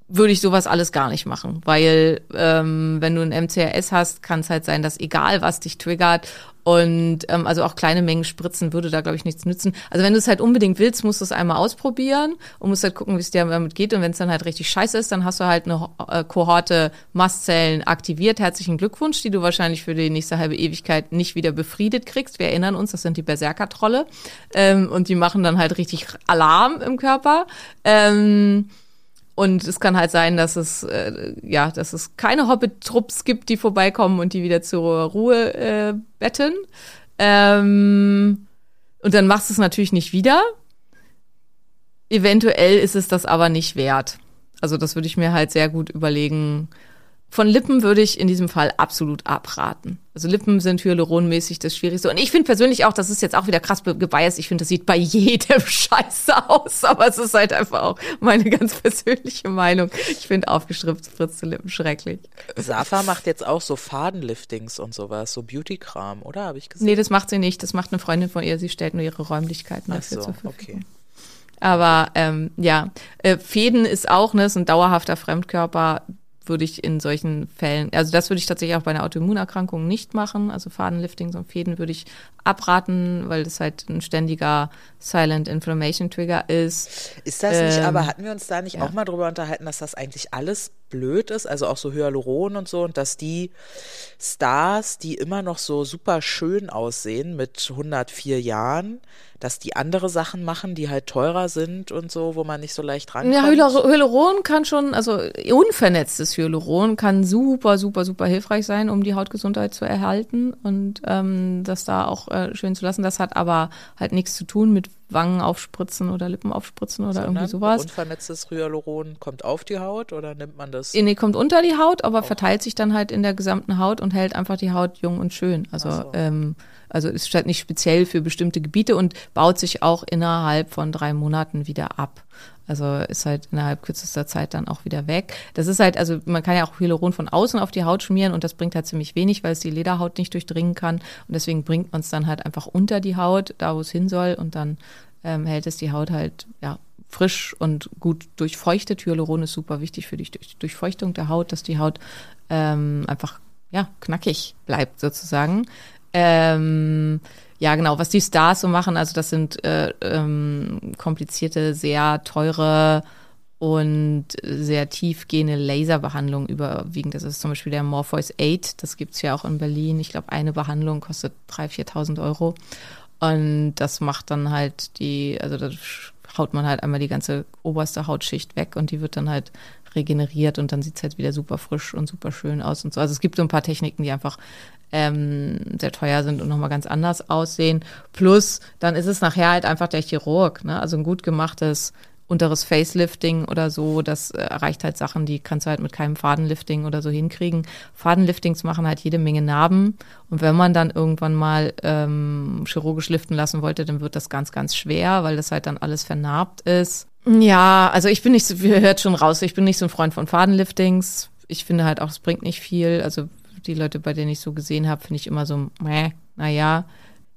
würde ich sowas alles gar nicht machen, weil ähm, wenn du ein MCRS hast, kann es halt sein, dass egal was dich triggert und ähm, also auch kleine Mengen Spritzen würde da glaube ich nichts nützen. Also wenn du es halt unbedingt willst, musst du es einmal ausprobieren und musst halt gucken, wie es dir damit geht und wenn es dann halt richtig scheiße ist, dann hast du halt eine äh, Kohorte Mastzellen aktiviert. Herzlichen Glückwunsch, die du wahrscheinlich für die nächste halbe Ewigkeit nicht wieder befriedet kriegst. Wir erinnern uns, das sind die Berserker-Trolle ähm, und die machen dann halt richtig Alarm im Körper. Ähm, und es kann halt sein, dass es äh, ja, dass es keine Hobbit-Trupps gibt, die vorbeikommen und die wieder zur Ruhe äh, betten. Ähm, und dann machst du es natürlich nicht wieder. Eventuell ist es das aber nicht wert. Also das würde ich mir halt sehr gut überlegen, von Lippen würde ich in diesem Fall absolut abraten. Also Lippen sind hyaluronmäßig das Schwierigste. Und ich finde persönlich auch, das ist jetzt auch wieder krass gebiased, ich finde, das sieht bei jedem scheiße aus, aber es ist halt einfach auch meine ganz persönliche Meinung. Ich finde aufgespritzte Lippen schrecklich. Safa macht jetzt auch so Fadenliftings und sowas, so Beauty-Kram, oder? Habe ich gesehen? Nee, das macht sie nicht. Das macht eine Freundin von ihr. Sie stellt nur ihre Räumlichkeiten dafür so, zur Verfügung. okay. Aber ähm, ja, äh, Fäden ist auch, ne, ist ein dauerhafter Fremdkörper, würde ich in solchen Fällen, also das würde ich tatsächlich auch bei einer Autoimmunerkrankung nicht machen. Also Fadenlifting und Fäden würde ich abraten, weil das halt ein ständiger Silent Inflammation Trigger ist. Ist das nicht, Ähm, aber hatten wir uns da nicht ja. auch mal drüber unterhalten, dass das eigentlich alles blöd ist, also auch so Hyaluron und so, und dass die Stars, die immer noch so super schön aussehen mit 104 Jahren, dass die andere Sachen machen, die halt teurer sind und so, wo man nicht so leicht rankommt. Ja, Hyalur- Hyaluron kann schon, also unvernetztes Hyaluron kann super, super, super hilfreich sein, um die Hautgesundheit zu erhalten und ähm, das da auch äh, schön zu lassen. Das hat aber halt nichts zu tun mit Wangen aufspritzen oder Lippen aufspritzen oder irgendwie Sondern sowas. Unvernetztes Hyaluron kommt auf die Haut oder nimmt man das? Nee, kommt unter die Haut, aber verteilt sich dann halt in der gesamten Haut und hält einfach die Haut jung und schön. Also, so. ähm, also ist halt nicht speziell für bestimmte Gebiete und baut sich auch innerhalb von drei Monaten wieder ab. Also ist halt innerhalb kürzester Zeit dann auch wieder weg. Das ist halt, also man kann ja auch Hyaluron von außen auf die Haut schmieren und das bringt halt ziemlich wenig, weil es die Lederhaut nicht durchdringen kann. Und deswegen bringt man es dann halt einfach unter die Haut, da wo es hin soll und dann ähm, hält es die Haut halt, ja, frisch und gut durchfeuchtet. Hyaluron ist super wichtig für die Durch- Durchfeuchtung der Haut, dass die Haut ähm, einfach ja knackig bleibt sozusagen. Ähm, ja, genau, was die Stars so machen, also das sind äh, ähm, komplizierte, sehr teure und sehr tiefgehende Laserbehandlungen überwiegend. Das ist zum Beispiel der Morpheus 8, das gibt's ja auch in Berlin. Ich glaube, eine Behandlung kostet 3.000, 4.000 Euro. Und das macht dann halt die, also da haut man halt einmal die ganze oberste Hautschicht weg und die wird dann halt regeneriert und dann sieht's halt wieder super frisch und super schön aus und so. Also es gibt so ein paar Techniken, die einfach ähm, sehr teuer sind und nochmal ganz anders aussehen. Plus, dann ist es nachher halt einfach der Chirurg, ne? Also ein gut gemachtes unteres Facelifting oder so, das äh, erreicht halt Sachen, die kannst du halt mit keinem Fadenlifting oder so hinkriegen. Fadenliftings machen halt jede Menge Narben und wenn man dann irgendwann mal ähm, chirurgisch liften lassen wollte, dann wird das ganz, ganz schwer, weil das halt dann alles vernarbt ist. Ja, also ich bin nicht so, ihr hört schon raus, ich bin nicht so ein Freund von Fadenliftings. Ich finde halt auch, es bringt nicht viel. Also die Leute, bei denen ich so gesehen habe, finde ich immer so, meh, naja.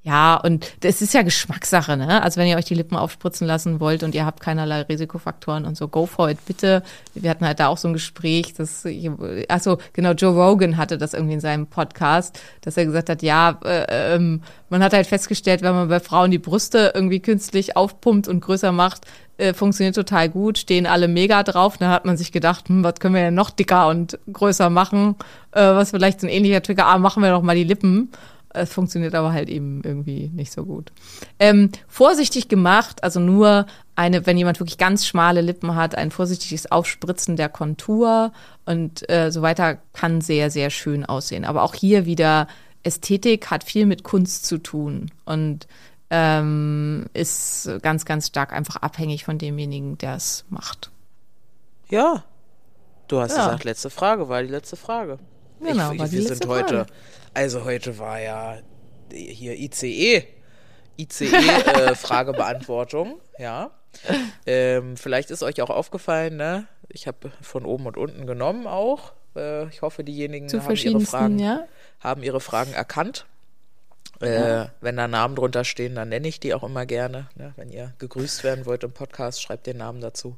Ja, und das ist ja Geschmackssache, ne? Also wenn ihr euch die Lippen aufspritzen lassen wollt und ihr habt keinerlei Risikofaktoren und so, go for it, bitte. Wir hatten halt da auch so ein Gespräch, das, achso, genau, Joe Rogan hatte das irgendwie in seinem Podcast, dass er gesagt hat, ja, äh, ähm, man hat halt festgestellt, wenn man bei Frauen die Brüste irgendwie künstlich aufpumpt und größer macht, äh, funktioniert total gut, stehen alle mega drauf. Dann hat man sich gedacht, hm, was können wir denn noch dicker und größer machen? Äh, was vielleicht so ein ähnlicher Trigger, ah, machen wir doch mal die Lippen. Es funktioniert aber halt eben irgendwie nicht so gut. Ähm, vorsichtig gemacht, also nur eine, wenn jemand wirklich ganz schmale Lippen hat, ein vorsichtiges Aufspritzen der Kontur und äh, so weiter kann sehr, sehr schön aussehen. Aber auch hier wieder Ästhetik hat viel mit Kunst zu tun und ähm, ist ganz, ganz stark einfach abhängig von demjenigen, der es macht. Ja. Du hast Ja. gesagt, letzte Frage war die letzte Frage. Genau, ich, ich, die wir letzte sind heute, Frage. Also heute war ja hier ICE, ICE-Fragebeantwortung, ja. Ähm, vielleicht ist euch auch aufgefallen, ne? Ich habe von oben und unten genommen auch. Äh, ich hoffe, diejenigen Zu haben ihre Fragen, ja. haben ihre Fragen erkannt. Äh, Wenn da Namen drunter stehen, dann nenne ich die auch immer gerne. Ne? Wenn ihr gegrüßt werden wollt im Podcast, schreibt den Namen dazu.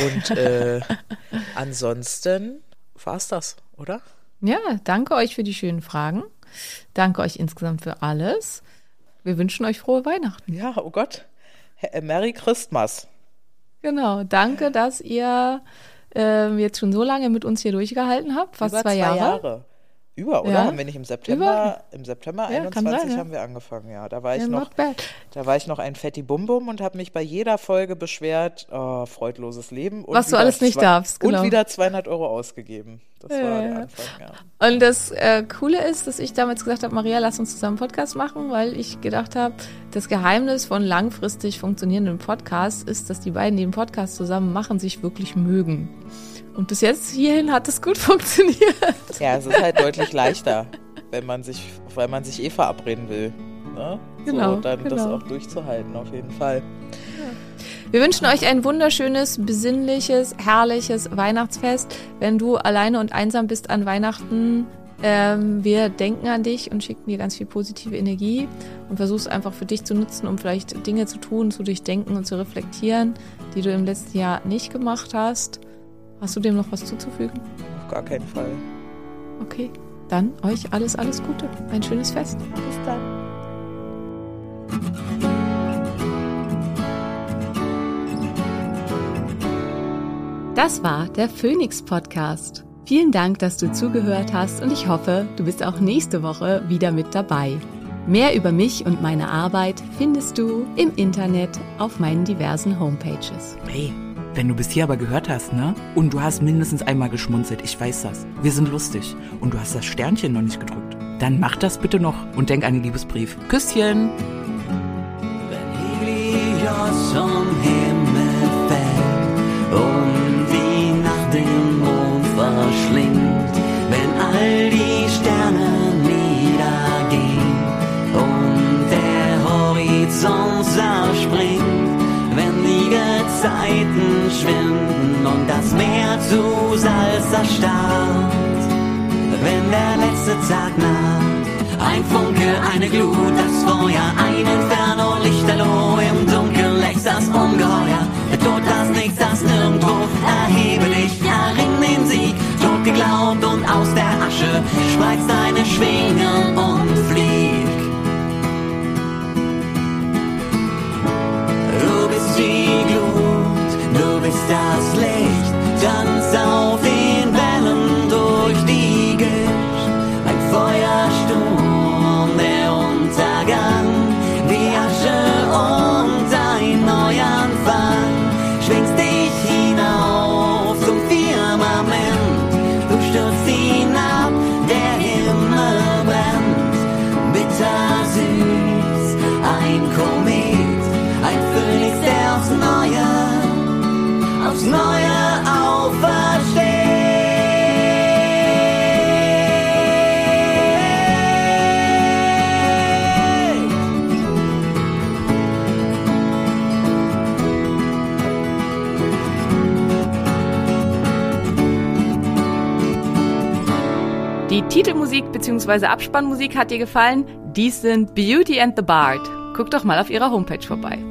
Und äh, ansonsten war's das, oder? Ja, danke euch für die schönen Fragen. Danke euch insgesamt für alles. Wir wünschen euch frohe Weihnachten. Ja, oh Gott. H- Merry Christmas. Genau, danke, dass ihr ähm, jetzt schon so lange mit uns hier durchgehalten habt. Fast Über zwei, Jahre. Über, oder? Ja. Haben wir nicht im September? Über. Im September Ja, kann 21 sein, ja. haben wir angefangen, ja. Da war ich Ja, noch, da war ich noch ein Fetti Bum Bum und habe mich bei jeder Folge beschwert, oh, freudloses Leben. Und Was du alles nicht zwei- darfst, genau. Und wieder 200 Euro ausgegeben. Das war der. Anfang, ja. Und das äh, Coole ist, dass ich damals gesagt habe, Maria, lass uns zusammen Podcast machen, weil ich gedacht habe, das Geheimnis von langfristig funktionierenden Podcasts ist, dass die beiden, die einen Podcast zusammen machen, sich wirklich mögen. Und bis jetzt hierhin hat es gut funktioniert. Ja, es ist halt deutlich leichter, wenn man sich, weil man sich eh verabreden will. Ne? Genau, So, dann das genau. auch durchzuhalten, auf jeden Fall. Wir wünschen euch ein wunderschönes, besinnliches, herrliches Weihnachtsfest. Wenn du alleine und einsam bist an Weihnachten, ähm, wir denken an dich und schicken dir ganz viel positive Energie und versuchst einfach für dich zu nutzen, um vielleicht Dinge zu tun, zu durchdenken und zu reflektieren, die du im letzten Jahr nicht gemacht hast. Hast du dem noch was zuzufügen? Auf gar keinen Fall. Okay, dann euch alles, alles Gute. Ein schönes Fest. Bis dann. Das war der Phoenix Podcast. Vielen Dank, dass du zugehört hast und ich hoffe, du bist auch nächste Woche wieder mit dabei. Mehr über mich und meine Arbeit findest du im Internet auf meinen diversen Homepages. Hey, wenn du bis hier aber gehört hast, ne? Und du hast mindestens einmal geschmunzelt, ich weiß das. Wir sind lustig. Und du hast das Sternchen noch nicht gedrückt. Dann mach das bitte noch und denk an den Liebesbrief. Küsschen! Wenn Helios vom der letzte Tag naht. Ein Funke, eine Glut, das Feuer, ein Inferno, Lichterloh, im Dunkeln lächst das Ungeheuer. Der Tod, das Nichts, das Nirgendwo, erhebe dich, erring den Sieg. Tot geglaubt und aus der Asche spreiz deine Schwingen und flieg. Du bist die Glut, du bist das Titelmusik bzw. Abspannmusik hat dir gefallen? Dies sind Beauty and the Bard. Guck doch mal auf ihrer Homepage vorbei.